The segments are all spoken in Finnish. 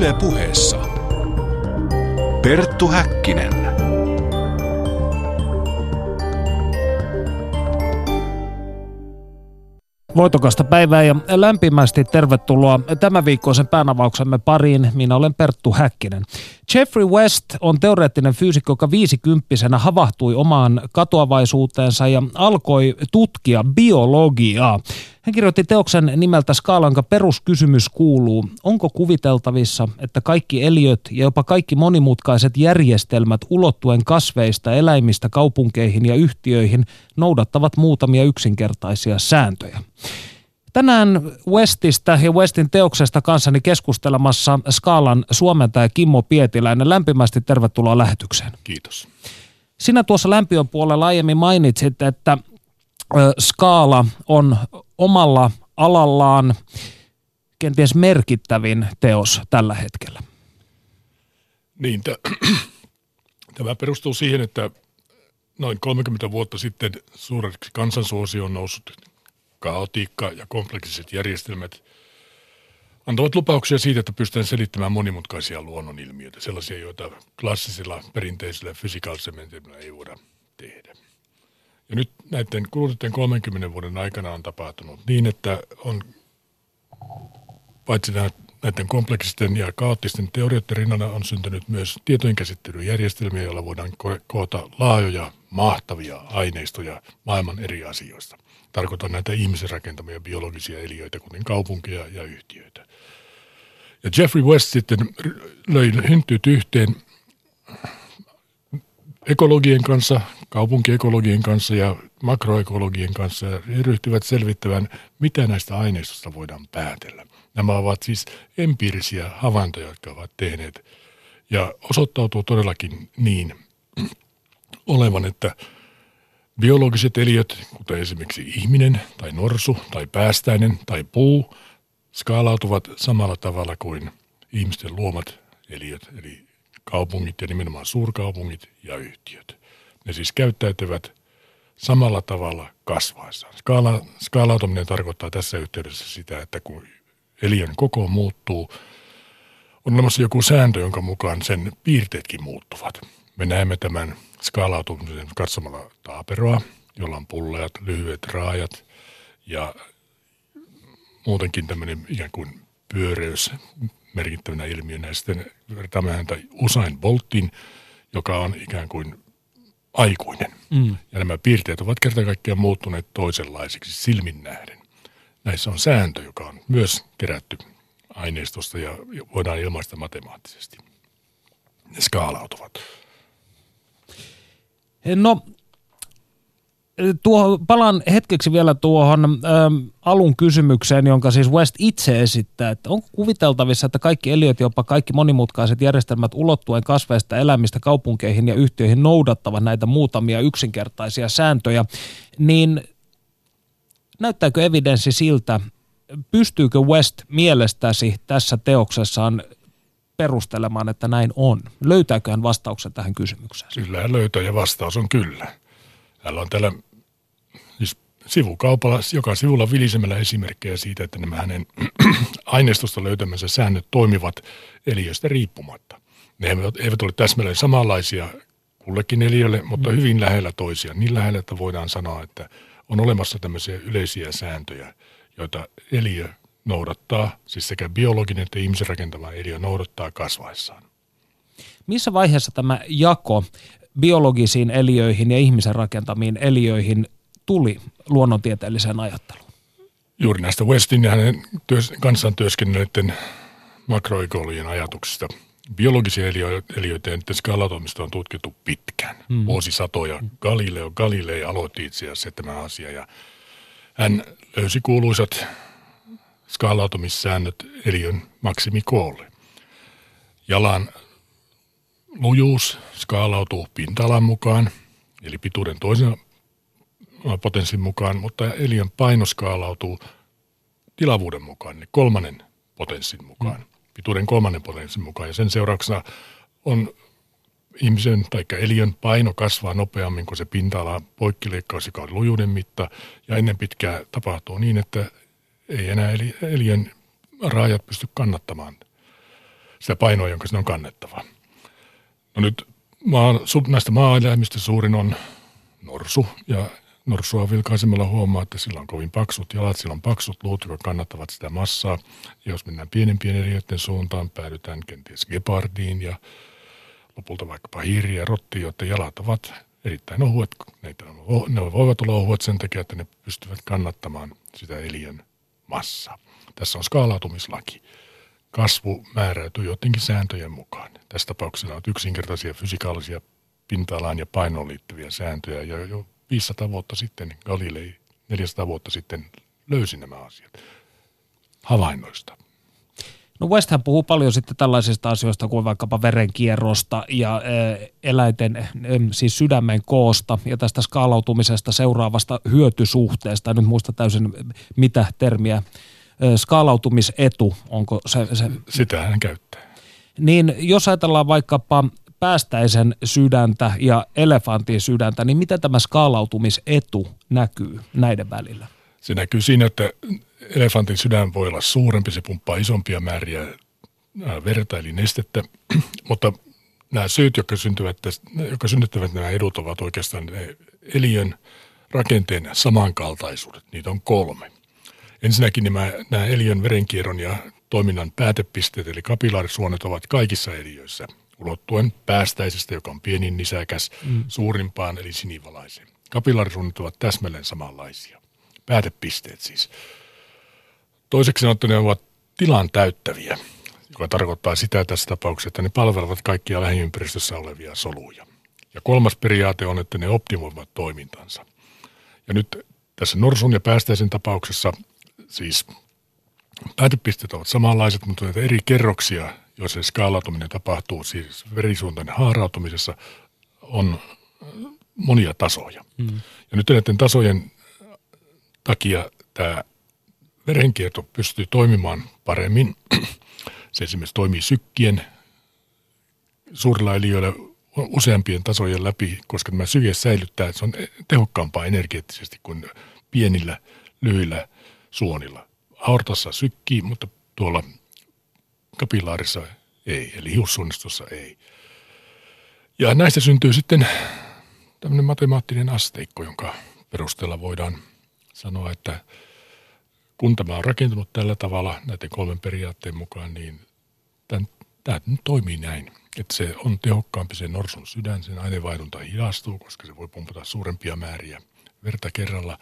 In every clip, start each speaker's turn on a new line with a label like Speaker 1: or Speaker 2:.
Speaker 1: Yle puheessa. Perttu Häkkinen.
Speaker 2: Voitokasta päivää ja lämpimästi tervetuloa tämän viikkoisen päänavauksemme pariin. Minä olen Perttu Häkkinen. Jeffrey West on teoreettinen fyysikko, joka viisikymppisenä havahtui omaan katoavaisuuteensa ja alkoi tutkia biologiaa. Hän kirjoitti teoksen nimeltä Skaalanka peruskysymys kuuluu, onko kuviteltavissa, että kaikki eliöt ja jopa kaikki monimutkaiset järjestelmät ulottuen kasveista, eläimistä, kaupunkeihin ja yhtiöihin noudattavat muutamia yksinkertaisia sääntöjä. Tänään Westistä ja Westin teoksesta kanssani keskustelemassa Skaalan suomentaja Kimmo Pietiläinen. Lämpimästi tervetuloa lähetykseen.
Speaker 3: Kiitos.
Speaker 2: Sinä tuossa lämpiön puolella aiemmin mainitsit, että Skaala on omalla alallaan kenties merkittävin teos tällä hetkellä.
Speaker 3: Niin, tämä perustuu siihen, että noin 30 vuotta sitten suureksi kansansuosioon noussut kaotiikka ja kompleksiset järjestelmät antavat lupauksia siitä, että pystytään selittämään monimutkaisia luonnonilmiöitä, sellaisia, joita klassisilla perinteisillä fysikaalisilla menetelmillä ei voida tehdä. Ja nyt näiden kulutettujen 30 vuoden aikana on tapahtunut niin, että on paitsi näiden kompleksisten ja kaoottisten teorioiden rinnalla on syntynyt myös tietojenkäsittelyjärjestelmiä, joilla voidaan koota laajoja, mahtavia aineistoja maailman eri asioista. Tarkoitan näitä ihmisen rakentamia biologisia eliöitä, kuten kaupunkeja ja yhtiöitä. Ja Jeffrey West sitten löi hynttyyt yhteen ekologien kanssa, kaupunkiekologien kanssa ja makroekologien kanssa ja ryhtyvät selvittämään, mitä näistä aineistosta voidaan päätellä. Nämä ovat siis empiirisiä havaintoja, jotka ovat tehneet. Ja osoittautuu todellakin niin olevan, että biologiset eliöt, kuten esimerkiksi ihminen tai norsu tai päästäinen tai puu, skaalautuvat samalla tavalla kuin ihmisten luomat eliöt, eli kaupungit ja nimenomaan suurkaupungit ja yhtiöt. Ne siis käyttäytyvät samalla tavalla kasvaessaan. Skaala, skaalautuminen tarkoittaa tässä yhteydessä sitä, että kun eliön koko muuttuu, on olemassa joku sääntö, jonka mukaan sen piirteetkin muuttuvat. Me näemme tämän skaalautumisen katsomalla taaperoa, jolla on pulleat, lyhyet raajat ja muutenkin tämmöinen ikään kuin pyöreys merkittävänä ilmiönä. Ja sitten vertaamme häntä Usain Boltin, joka on ikään kuin aikuinen. Mm. Ja nämä piirteet ovat kerta kaikkiaan muuttuneet toisenlaisiksi silmin nähden. Näissä on sääntö, joka on myös kerätty aineistosta ja voidaan ilmaista matemaattisesti. Ne skaalautuvat.
Speaker 2: No tuo, palaan hetkeksi vielä tuohon äm, alun kysymykseen, jonka siis West itse esittää, että onko kuviteltavissa, että kaikki eliöt, jopa kaikki monimutkaiset järjestelmät ulottuen kasveista elämistä kaupunkeihin ja yhtiöihin noudattavat näitä muutamia yksinkertaisia sääntöjä, niin näyttääkö evidenssi siltä, pystyykö West mielestäsi tässä teoksessaan perustelemaan, että näin on? Löytääkö hän vastauksen tähän kysymykseen?
Speaker 3: Kyllä hän löytää ja vastaus on kyllä. Täällä on täällä siis sivukaupalla, joka sivulla vilisemällä esimerkkejä siitä, että nämä hänen aineistosta löytämänsä säännöt toimivat eliöstä riippumatta. Ne eivät ole täsmälleen samanlaisia kullekin eliölle, mutta mm. hyvin lähellä toisiaan. Niin lähellä, että voidaan sanoa, että on olemassa tämmöisiä yleisiä sääntöjä, joita eliö noudattaa, siis sekä biologinen että ihmisen rakentama eliö noudattaa kasvaessaan.
Speaker 2: Missä vaiheessa tämä jako biologisiin eliöihin ja ihmisen rakentamiin eliöihin tuli luonnontieteelliseen ajatteluun?
Speaker 3: Juuri näistä Westin ja hänen työs, kanssaan työskennelleiden makroekologien ajatuksista. Biologisia eliöitä ja niiden skaalautumista on tutkittu pitkään, mm. vuosisatoja. Galileo Galilei aloitti itse asiassa tämä asia ja hän löysi kuuluisat skaalautumissäännöt eliön maksimikoolle. Jalan lujuus skaalautuu pinta-alan mukaan, eli pituuden toisen potenssin mukaan, mutta eliön paino skaalautuu tilavuuden mukaan, eli kolmannen potenssin mukaan, mm. pituuden kolmannen potenssin mukaan. Ja sen seurauksena on ihmisen tai eliön paino kasvaa nopeammin kuin se pinta-ala poikkileikkaus, joka on lujuuden mitta. Ja ennen pitkää tapahtuu niin, että ei enää eliön raajat pysty kannattamaan sitä painoa, jonka sinne on kannettava. No nyt maa, näistä maa-eläimistä suurin on norsu ja norsua vilkaisemalla huomaa, että sillä on kovin paksut jalat, sillä on paksut luut, jotka kannattavat sitä massaa. Ja jos mennään pienempien eriöiden suuntaan, päädytään kenties gepardiin ja lopulta vaikkapa hiiriä ja rottiin, joiden jalat ovat erittäin ohuet. Ne voivat olla ohuet sen takia, että ne pystyvät kannattamaan sitä eliön massaa. Tässä on skaalautumislaki. Kasvu määräytyy jotenkin sääntöjen mukaan. Tässä tapauksessa on yksinkertaisia fysikaalisia pinta-alaan ja painoon liittyviä sääntöjä. Ja jo 500 vuotta sitten Galilei, 400 vuotta sitten löysi nämä asiat havainnoista.
Speaker 2: No Westhän puhuu paljon sitten tällaisista asioista kuin vaikkapa verenkierrosta ja eläinten, siis sydämen koosta ja tästä skaalautumisesta seuraavasta hyötysuhteesta. Nyt muista täysin mitä termiä. Skaalautumisetu, onko se? se?
Speaker 3: Sitä hän käyttää.
Speaker 2: Niin jos ajatellaan vaikkapa päästäisen sydäntä ja elefantin sydäntä, niin mitä tämä skaalautumisetu näkyy näiden välillä?
Speaker 3: Se näkyy siinä, että elefantin sydän voi olla suurempi, se pumppaa isompia määriä verta eli nestettä, mutta nämä syyt, jotka, syntyvät jotka synnyttävät nämä edut, ovat oikeastaan eliön rakenteen samankaltaisuudet. Niitä on kolme. Ensinnäkin nämä, nämä eliön verenkierron ja toiminnan päätepisteet, eli kapilaarisuonet, ovat kaikissa eliöissä, ulottuen päästäisestä, joka on pienin nisäkäs, mm. suurimpaan, eli sinivalaiseen. Kapilaarisuonet ovat täsmälleen samanlaisia. Päätepisteet siis. Toiseksi on, että ne ovat tilan täyttäviä, joka tarkoittaa sitä tässä tapauksessa, että ne palvelevat kaikkia lähiympäristössä olevia soluja. Ja kolmas periaate on, että ne optimoivat toimintansa. Ja nyt tässä norsun ja päästäisen tapauksessa siis päätepisteet ovat samanlaiset, mutta näitä eri kerroksia, joissa skaalautuminen tapahtuu, siis verisuuntainen haarautumisessa, on monia tasoja. Mm. Ja nyt näiden tasojen takia tämä verenkierto pystyy toimimaan paremmin. Se esimerkiksi toimii sykkien suurilla eliöillä useampien tasojen läpi, koska tämä syke säilyttää, se on tehokkaampaa energeettisesti kuin pienillä, lyhyillä suonilla. Aortassa sykkii, mutta tuolla kapilaarissa ei, eli hiussuunnistossa ei. Ja näistä syntyy sitten tämmöinen matemaattinen asteikko, jonka perusteella voidaan sanoa, että kun tämä on rakentunut tällä tavalla näiden kolmen periaatteen mukaan, niin tämä nyt toimii näin. Että se on tehokkaampi se norsun sydän, sen aineenvaihdunta hidastuu, koska se voi pumpata suurempia määriä verta kerralla.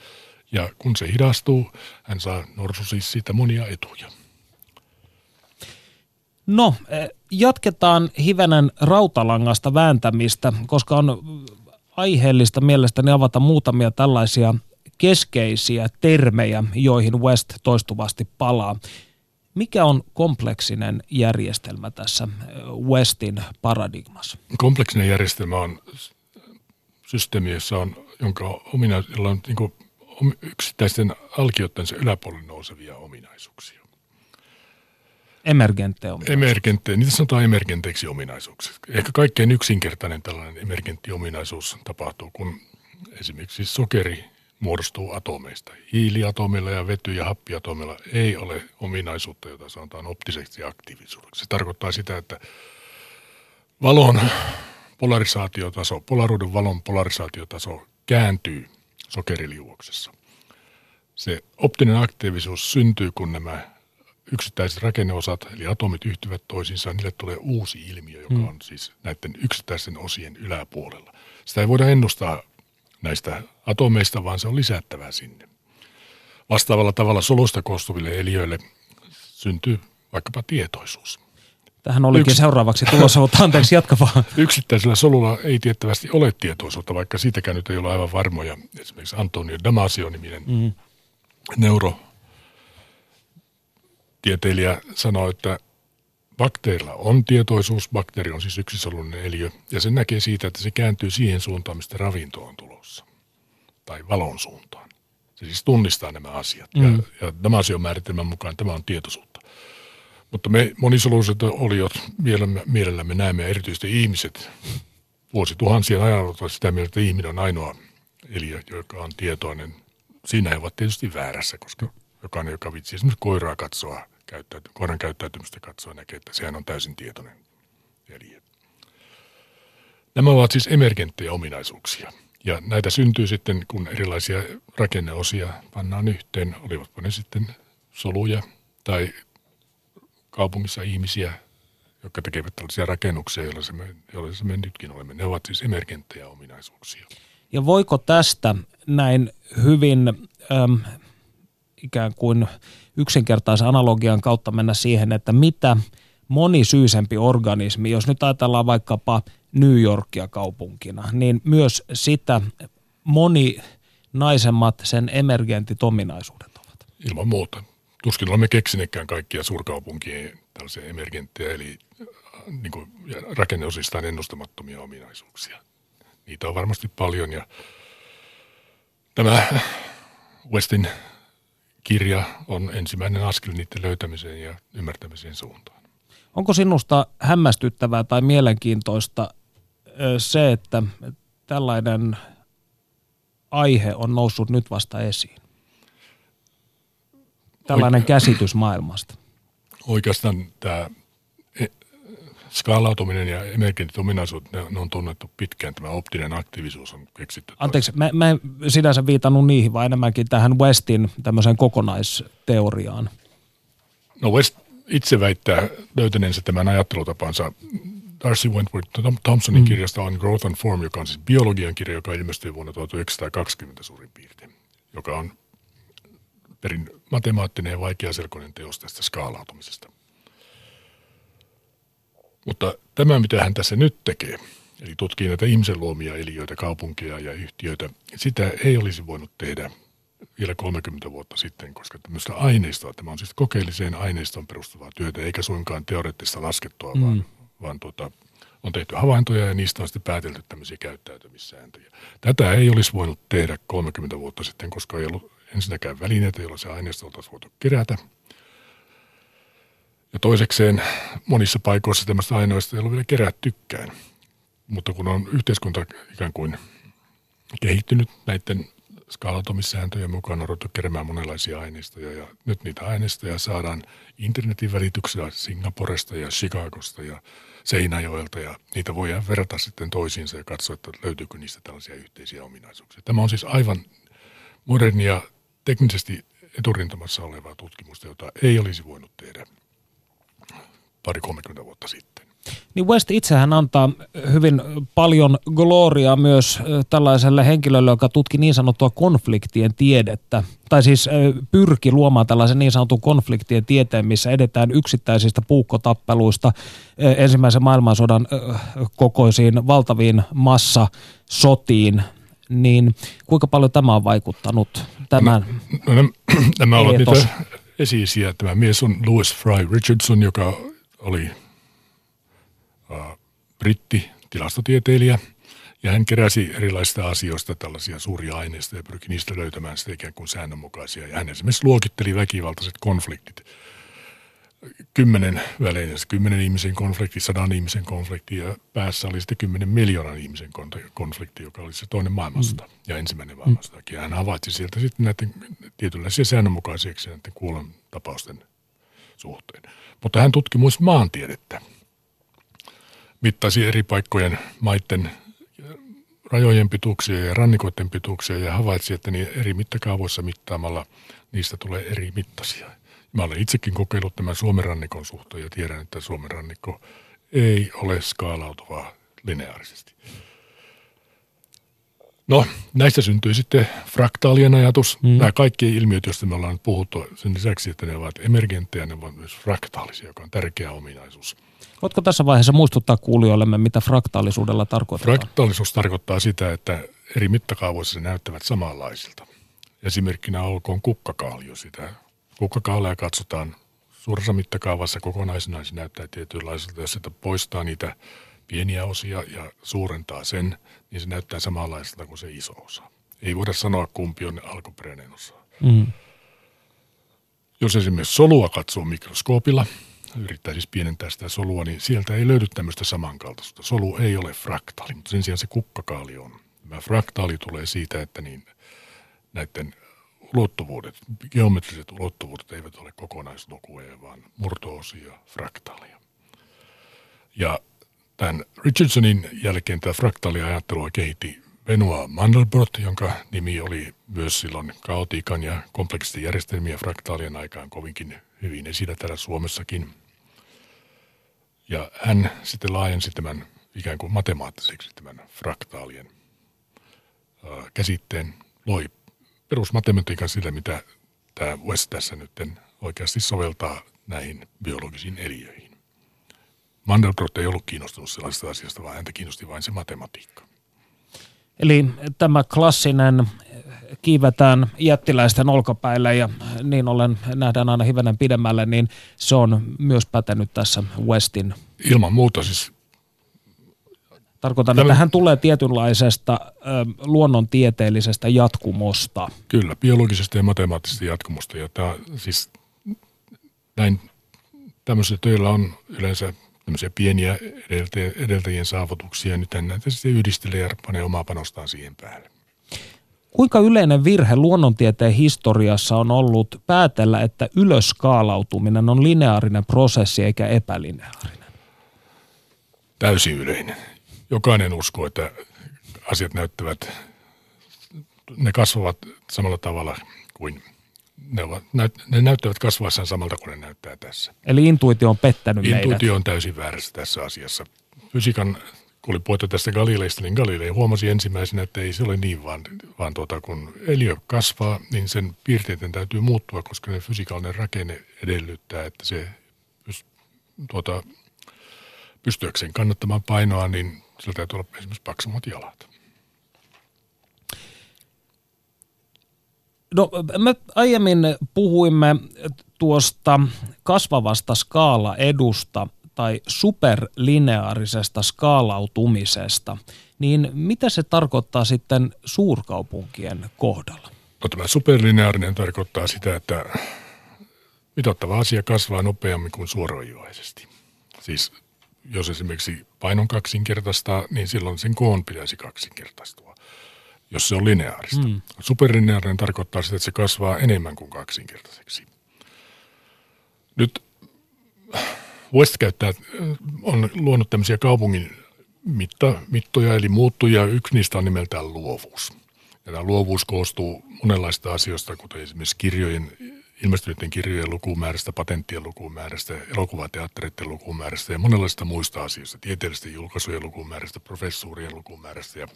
Speaker 3: Ja kun se hidastuu, hän saa norsu siis siitä monia etuja.
Speaker 2: No, eh, jatketaan hivenen rautalangasta vääntämistä, koska on aiheellista mielestäni avata muutamia tällaisia keskeisiä termejä, joihin West toistuvasti palaa. Mikä on kompleksinen järjestelmä tässä Westin paradigmassa?
Speaker 3: Kompleksinen järjestelmä on systeemi, jossa on, jonka ominaisuudella on niin yksittäisten alkioittensa yläpuolelle nousevia ominaisuuksia.
Speaker 2: Emergenttejä ominaisuuksia.
Speaker 3: Emergenttejä, niitä sanotaan emergenteiksi ominaisuuksiksi. Ehkä kaikkein yksinkertainen tällainen emergentti ominaisuus tapahtuu, kun esimerkiksi sokeri muodostuu atomeista. Hiiliatomilla ja vety- ja happiatomilla ei ole ominaisuutta, jota sanotaan optiseksi aktiivisuudeksi. Se tarkoittaa sitä, että valon polarisaatiotaso, polaruuden valon polarisaatiotaso kääntyy sokeriliuoksessa. Se optinen aktiivisuus syntyy, kun nämä yksittäiset rakenneosat, eli atomit yhtyvät toisiinsa, niille tulee uusi ilmiö, joka hmm. on siis näiden yksittäisten osien yläpuolella. Sitä ei voida ennustaa näistä atomeista, vaan se on lisättävää sinne. Vastaavalla tavalla solusta koostuville eliöille syntyy vaikkapa tietoisuus.
Speaker 2: Tähän olikin Yks... seuraavaksi tulossa, mutta anteeksi, jatka vaan.
Speaker 3: Yksittäisellä solulla ei tiettävästi ole tietoisuutta, vaikka siitäkään nyt ei ole aivan varmoja. Esimerkiksi Antonio Damasio-niminen mm. neurotieteilijä sanoi, että Bakteerilla on tietoisuus, bakteeri on siis yksisolullinen eliö, ja se näkee siitä, että se kääntyy siihen suuntaan, mistä ravinto on tulossa, tai valon suuntaan. Se siis tunnistaa nämä asiat, mm. ja, ja Damasion määritelmän mukaan tämä on tietoisuutta. Mutta me monisoluiset oliot mielellämme, mielellämme näemme, erityisesti ihmiset, vuosituhansien ajan ovat sitä mieltä, että ihminen on ainoa eliö, joka on tietoinen. Siinä he ovat tietysti väärässä, koska jokainen, joka vitsi esimerkiksi koiraa katsoa käyttäyty- koiran käyttäytymistä katsoo näkee, että sehän on täysin tietoinen eliö. Nämä ovat siis emergenttejä ominaisuuksia. Ja näitä syntyy sitten, kun erilaisia rakenneosia pannaan yhteen, olivatpa ne sitten soluja tai kaupungissa ihmisiä, jotka tekevät tällaisia rakennuksia, joilla se me, joilla se me nytkin olemme. Ne ovat siis emergenttejä ominaisuuksia.
Speaker 2: Ja voiko tästä näin hyvin äm, ikään kuin yksinkertaisen analogian kautta mennä siihen, että mitä monisyisempi organismi, jos nyt ajatellaan vaikkapa New Yorkia kaupunkina, niin myös sitä moninaisemmat sen emergentit ominaisuudet ovat.
Speaker 3: Ilman muuta. Tuskin olemme keksineetkään kaikkia suurkaupunkien tällaisia emergenttejä, eli äh, niin kuin, rakenneosistaan ennustamattomia ominaisuuksia. Niitä on varmasti paljon ja tämä Westin kirja on ensimmäinen askel niiden löytämiseen ja ymmärtämiseen suuntaan.
Speaker 2: Onko sinusta hämmästyttävää tai mielenkiintoista se, että tällainen aihe on noussut nyt vasta esiin? Tällainen Oike- käsitys maailmasta.
Speaker 3: Oikeastaan tämä skaalautuminen ja emergentit ominaisuudet, ne, ne on tunnettu pitkään. Tämä optinen aktiivisuus on keksitty.
Speaker 2: Anteeksi, mä, mä en sinänsä viitannut niihin, vaan enemmänkin tähän Westin tämmöiseen kokonaisteoriaan.
Speaker 3: No West itse väittää löytäneensä tämän ajattelutapansa Darcy Wentworth Thompsonin mm. kirjasta on Growth and Form, joka on siis biologian kirja, joka ilmestyi vuonna 1920 suurin piirtein, joka on perin matemaattinen ja vaikeaselkoinen teos tästä skaalautumisesta. Mutta tämä, mitä hän tässä nyt tekee, eli tutkii näitä ihmisen luomia eliöitä, kaupunkeja ja yhtiöitä, sitä ei olisi voinut tehdä vielä 30 vuotta sitten, koska tämmöistä aineistoa, tämä on siis kokeelliseen aineistoon perustuvaa työtä, eikä suinkaan teoreettista laskettua, mm. vaan, vaan tuota, on tehty havaintoja ja niistä on sitten päätelty tämmöisiä käyttäytymissääntöjä. Tätä ei olisi voinut tehdä 30 vuotta sitten, koska ei ollut ensinnäkään välineitä, joilla se aineisto oltaisiin voitu kerätä. Ja toisekseen monissa paikoissa tämmöistä aineistoa ei ollut vielä kerättykään. Mutta kun on yhteiskunta ikään kuin kehittynyt näiden skaalautumissääntöjen mukaan on ruvettu keräämään monenlaisia aineistoja ja nyt niitä aineistoja saadaan internetin välityksellä Singaporesta ja Chicagosta ja Seinäjoelta ja niitä voidaan verrata sitten toisiinsa ja katsoa, että löytyykö niistä tällaisia yhteisiä ominaisuuksia. Tämä on siis aivan modernia, teknisesti eturintamassa olevaa tutkimusta, jota ei olisi voinut tehdä pari 30 vuotta sitten.
Speaker 2: Niin West itsehän antaa hyvin paljon gloria myös tällaiselle henkilölle, joka tutki niin sanottua konfliktien tiedettä. Tai siis pyrki luomaan tällaisen niin sanotun konfliktien tieteen, missä edetään yksittäisistä puukkotappeluista ensimmäisen maailmansodan kokoisiin valtaviin massasotiin niin kuinka paljon tämä on vaikuttanut tämän
Speaker 3: no, no, Nämä ovat niitä esiisiä. Tämä mies on Louis Fry Richardson, joka oli britti tilastotieteilijä, ja hän keräsi erilaisista asioista tällaisia suuria aineistoja ja pyrki niistä löytämään sitä ikään kuin säännönmukaisia. Ja hän esimerkiksi luokitteli väkivaltaiset konfliktit. Kymmenen välein, kymmenen ihmisen konflikti, sadan ihmisen konflikti ja päässä oli sitten kymmenen miljoonan ihmisen konflikti, joka oli se toinen maailmansota mm. ja ensimmäinen maailmansota. Ja hän havaitsi sieltä sitten näiden tietynlaisia säännönmukaisiksi näiden kuulon tapausten suhteen. Mutta hän tutki myös maantiedettä mittasi eri paikkojen maiden rajojen pituuksia ja rannikoiden pituuksia ja havaitsi, että niin eri mittakaavoissa mittaamalla niistä tulee eri mittaisia. Mä olen itsekin kokeillut tämän Suomen rannikon suhteen ja tiedän, että Suomen rannikko ei ole skaalautuvaa lineaarisesti. No, näistä syntyy sitten fraktaalien ajatus. Mm. Nämä kaikki ilmiöt, joista me ollaan puhuttu, sen lisäksi, että ne ovat emergenttejä, ne ovat myös fraktaalisia, joka on tärkeä ominaisuus –
Speaker 2: Voitko tässä vaiheessa muistuttaa kuulijoillemme, mitä fraktaalisuudella tarkoittaa?
Speaker 3: Fraktaalisuus tarkoittaa sitä, että eri mittakaavoissa se näyttävät samanlaisilta. Esimerkkinä olkoon kukkakaalio sitä. Kukkakaaleja katsotaan suuressa mittakaavassa kokonaisena, se näyttää tietynlaiselta. Jos sitä poistaa niitä pieniä osia ja suurentaa sen, niin se näyttää samanlaiselta kuin se iso osa. Ei voida sanoa, kumpi on alkuperäinen osa. Mm. Jos esimerkiksi solua katsoo mikroskoopilla – yrittää siis pienentää sitä solua, niin sieltä ei löydy tämmöistä samankaltaisuutta. Solu ei ole fraktaali, mutta sen sijaan se kukkakaali on. Tämä fraktaali tulee siitä, että niin näiden ulottuvuudet, geometriset ulottuvuudet eivät ole kokonaislukuja, vaan murtoosia, fraktaaleja. Ja tämän Richardsonin jälkeen tämä fraktaaliajattelua kehitti Benoit Mandelbrot, jonka nimi oli myös silloin kaotiikan ja kompleksisten järjestelmien fraktaalien aikaan kovinkin hyvin esillä täällä Suomessakin. Ja hän sitten laajensi tämän ikään kuin matemaattiseksi tämän fraktaalien käsitteen, loi perusmatematiikan sille, mitä tämä West tässä nyt oikeasti soveltaa näihin biologisiin eliöihin. Mandelbrot ei ollut kiinnostunut sellaisesta asiasta, vaan häntä kiinnosti vain se matematiikka.
Speaker 2: Eli tämä klassinen kiivetään jättiläisten olkapäille ja niin ollen nähdään aina hivenen pidemmälle, niin se on myös pätenyt tässä Westin.
Speaker 3: Ilman muuta siis.
Speaker 2: Tarkoitan, Tämä... että hän tulee tietynlaisesta ö, luonnontieteellisestä jatkumosta.
Speaker 3: Kyllä, biologisesta ja matemaattisesta jatkumosta. Ja tämä, siis näin tämmöisillä töillä on yleensä tämmöisiä pieniä edeltäjien saavutuksia. Nyt näitä sitten yhdistelee ja panee omaa panostaan siihen päälle.
Speaker 2: Kuinka yleinen virhe luonnontieteen historiassa on ollut päätellä, että ylöskaalautuminen on lineaarinen prosessi eikä epälineaarinen?
Speaker 3: Täysin yleinen. Jokainen uskoo, että asiat näyttävät, ne kasvavat samalla tavalla kuin ne, ovat, ne näyttävät kasvaessaan samalta kuin ne näyttää tässä.
Speaker 2: Eli intuitio on pettänyt
Speaker 3: Intuitio
Speaker 2: meidät.
Speaker 3: on täysin väärässä tässä asiassa. Fysiikan, kun oli puhetta tästä Galileista, niin Galilei huomasi ensimmäisenä, että ei se ole niin, vaan, vaan tuota, kun eliö kasvaa, niin sen piirteiden täytyy muuttua, koska ne fysikaalinen rakenne edellyttää, että se tuota, pystyäkseen kannattamaan painoa, niin sillä täytyy olla esimerkiksi paksummat jalat.
Speaker 2: No me aiemmin puhuimme tuosta kasvavasta skaalaedusta tai superlineaarisesta skaalautumisesta, niin mitä se tarkoittaa sitten suurkaupunkien kohdalla?
Speaker 3: No tämä superlineaarinen tarkoittaa sitä, että mitattava asia kasvaa nopeammin kuin suoraviivaisesti. Siis jos esimerkiksi painon kaksinkertaistaa, niin silloin sen koon pitäisi kaksinkertaistua jos se on lineaarista. Mm. Superlineaarinen tarkoittaa sitä, että se kasvaa enemmän kuin kaksinkertaiseksi. Nyt West käyttää, on luonut tämmöisiä kaupungin mitta, mittoja eli muuttuja. Yksi niistä on nimeltään luovuus. Ja tämä luovuus koostuu monenlaista asioista, kuten esimerkiksi kirjojen, ilmestyneiden kirjojen lukumäärästä, patenttien lukumäärästä, elokuvateattereiden lukumäärästä ja monenlaista muista asioista, tieteellisten julkaisujen lukumäärästä, professuurien lukumäärästä ja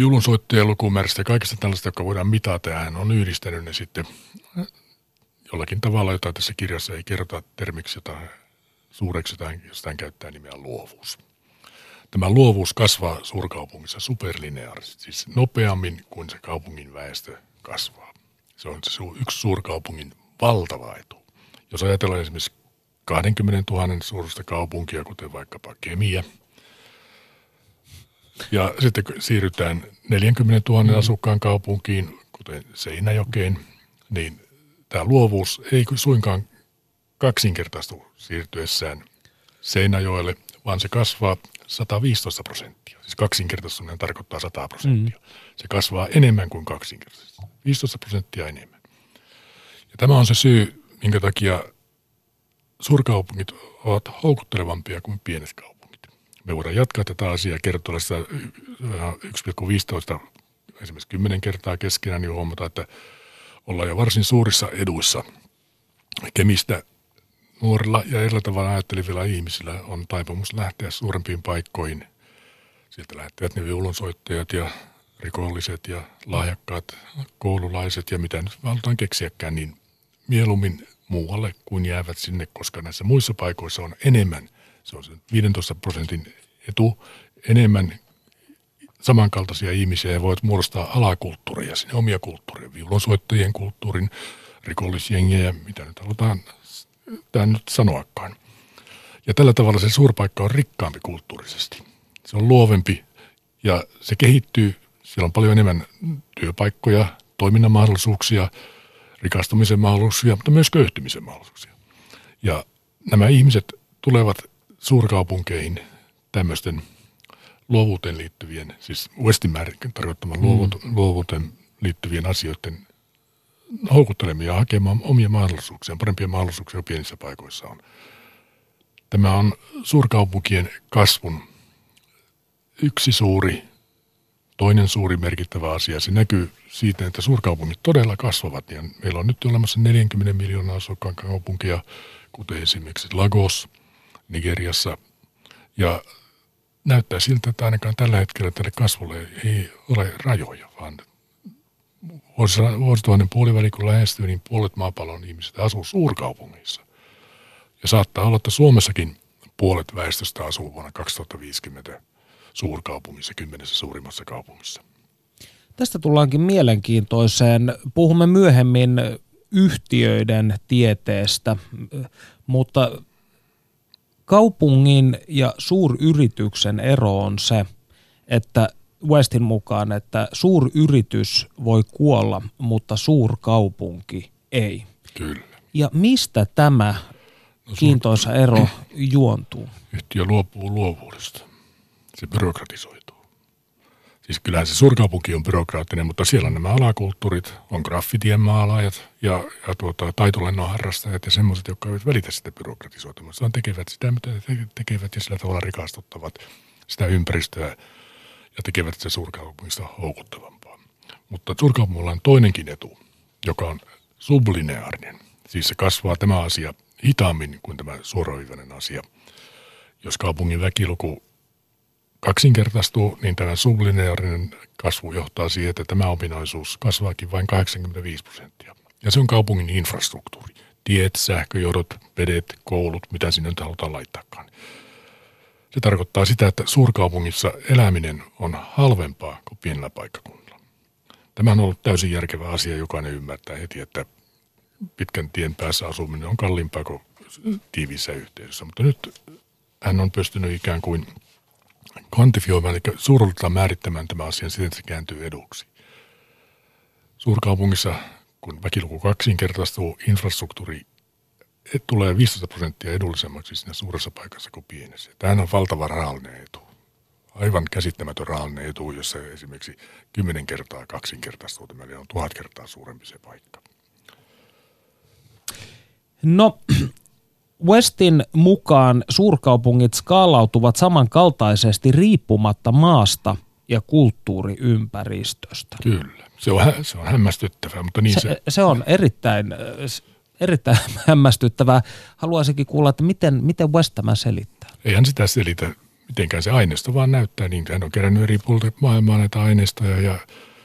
Speaker 3: viulunsoittajien lukumäärästä ja kaikista tällaista, jotka voidaan mitata, hän on yhdistänyt ne sitten jollakin tavalla, jota tässä kirjassa ei kerrota termiksi, jota suureksi jostain käyttää nimeä luovuus. Tämä luovuus kasvaa suurkaupungissa superlineaarisesti, siis nopeammin kuin se kaupungin väestö kasvaa. Se on se yksi suurkaupungin valtava etu. Jos ajatellaan esimerkiksi 20 000 suurista kaupunkia, kuten vaikkapa Kemiä – ja sitten siirrytään 40 000 mm. asukkaan kaupunkiin, kuten Seinäjokeen, niin tämä luovuus ei suinkaan kaksinkertaistu siirtyessään Seinäjoelle, vaan se kasvaa 115 prosenttia. Siis kaksinkertaistuminen tarkoittaa 100 prosenttia. Mm. Se kasvaa enemmän kuin kaksinkertaisesti. 15 prosenttia enemmän. Ja tämä on se syy, minkä takia suurkaupungit ovat houkuttelevampia kuin pienet kaupungit me voidaan jatkaa tätä asiaa kertoilla 1,15 esimerkiksi 10 kertaa keskenään, niin huomata, että ollaan jo varsin suurissa eduissa. Kemistä nuorilla ja eri tavalla ajattelevilla ihmisillä on taipumus lähteä suurempiin paikkoihin. Sieltä lähtevät ne viulunsoittajat ja rikolliset ja lahjakkaat koululaiset ja mitä nyt halutaan keksiäkään, niin mieluummin muualle kuin jäävät sinne, koska näissä muissa paikoissa on enemmän – se on se 15 prosentin etu enemmän samankaltaisia ihmisiä ja voit muodostaa alakulttuuria, sinne omia kulttuuria, viulonsoittajien kulttuurin, rikollisjengejä, mitä nyt halutaan tämä nyt sanoakaan. Ja tällä tavalla se suurpaikka on rikkaampi kulttuurisesti. Se on luovempi ja se kehittyy. Siellä on paljon enemmän työpaikkoja, toiminnan mahdollisuuksia, rikastumisen mahdollisuuksia, mutta myös köyhtymisen mahdollisuuksia. Ja nämä ihmiset tulevat suurkaupunkeihin tämmöisten luovuuteen liittyvien, siis Westin tarkoittaman mm. luovuuteen liittyvien asioiden houkuttelemia hakemaan omia mahdollisuuksia, parempia mahdollisuuksia pienissä paikoissa on. Tämä on suurkaupunkien kasvun yksi suuri, toinen suuri merkittävä asia. Se näkyy siitä, että suurkaupungit todella kasvavat. Ja meillä on nyt olemassa 40 miljoonaa asukkaan kaupunkia, kuten esimerkiksi Lagos Nigeriassa. Ja näyttää siltä, että ainakaan tällä hetkellä tälle kasvulle ei ole rajoja, vaan vuosituhannen puoliväli kun lähestyy, niin puolet maapallon ihmiset asuu suurkaupungeissa. Ja saattaa olla, että Suomessakin puolet väestöstä asuu vuonna 2050 suurkaupungissa, kymmenessä suurimmassa kaupungissa.
Speaker 2: Tästä tullaankin mielenkiintoiseen. Puhumme myöhemmin yhtiöiden tieteestä, mutta kaupungin ja suuryrityksen ero on se, että Westin mukaan, että suuryritys voi kuolla, mutta suurkaupunki ei.
Speaker 3: Kyllä.
Speaker 2: Ja mistä tämä no, kiintoisa ero juontuu?
Speaker 3: Yhtiö luopuu luovuudesta. Se byrokratisoituu. Siis kyllähän se suurkaupunki on byrokraattinen, mutta siellä on nämä alakulttuurit, on graffitien maalaajat ja, ja tuota, taitolennon harrastajat ja semmoiset, jotka eivät välitä sitä byrokratisoitumista, vaan tekevät sitä, mitä he tekevät ja sillä tavalla rikastuttavat sitä ympäristöä ja tekevät sitä suurkaupungista houkuttavampaa. Mutta suurkaupungilla on toinenkin etu, joka on sublineaarinen. Siis se kasvaa tämä asia hitaammin kuin tämä suoraviivainen asia. Jos kaupungin väkiluku kaksinkertaistuu, niin tämä sublineaarinen kasvu johtaa siihen, että tämä ominaisuus kasvaakin vain 85 prosenttia. Ja se on kaupungin infrastruktuuri. Tiet, sähköjohdot, vedet, koulut, mitä sinne nyt halutaan laittaakaan. Se tarkoittaa sitä, että suurkaupungissa eläminen on halvempaa kuin pienellä paikkakunnalla. Tämä on ollut täysin järkevä asia, jokainen ymmärtää heti, että pitkän tien päässä asuminen on kalliimpaa kuin tiiviissä yhteisössä. Mutta nyt hän on pystynyt ikään kuin kvantifioimaan, eli suuruudeltaan määrittämään tämä asia siten, että se kääntyy eduksi. Suurkaupungissa, kun väkiluku kaksinkertaistuu, infrastruktuuri tulee 15 prosenttia edullisemmaksi siinä suuressa paikassa kuin pienessä. Tämähän on valtava rahallinen etu. Aivan käsittämätön rahallinen etu, jossa esimerkiksi kymmenen kertaa kaksinkertaistuu, eli on tuhat kertaa suurempi se paikka.
Speaker 2: No, Westin mukaan suurkaupungit skaalautuvat samankaltaisesti riippumatta maasta ja kulttuuriympäristöstä.
Speaker 3: Kyllä, se on, se on hämmästyttävää, mutta niin se...
Speaker 2: Se, se on erittäin, erittäin hämmästyttävää. Haluaisinkin kuulla, että miten, miten West tämä selittää?
Speaker 3: Eihän sitä selitä mitenkään se aineisto vaan näyttää niin. Hän on kerännyt eri puolilta maailmaa näitä aineistoja ja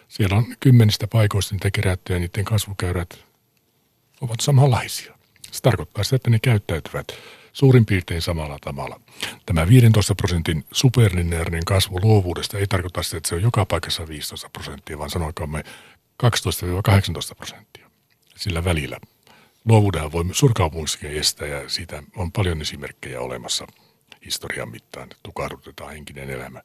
Speaker 3: siellä on kymmenistä paikoista niitä kerätty ja niiden kasvukäyrät ovat samanlaisia. Se tarkoittaa sitä, että ne käyttäytyvät suurin piirtein samalla tavalla. Tämä 15 prosentin superlineaarinen kasvu luovuudesta ei tarkoita sitä, että se on joka paikassa 15 prosenttia, vaan sanoikaamme 12-18 prosenttia sillä välillä. Luovuudenhan voi suurkaupungissakin estää ja siitä on paljon esimerkkejä olemassa historian mittaan. Tukahdutetaan henkinen elämä.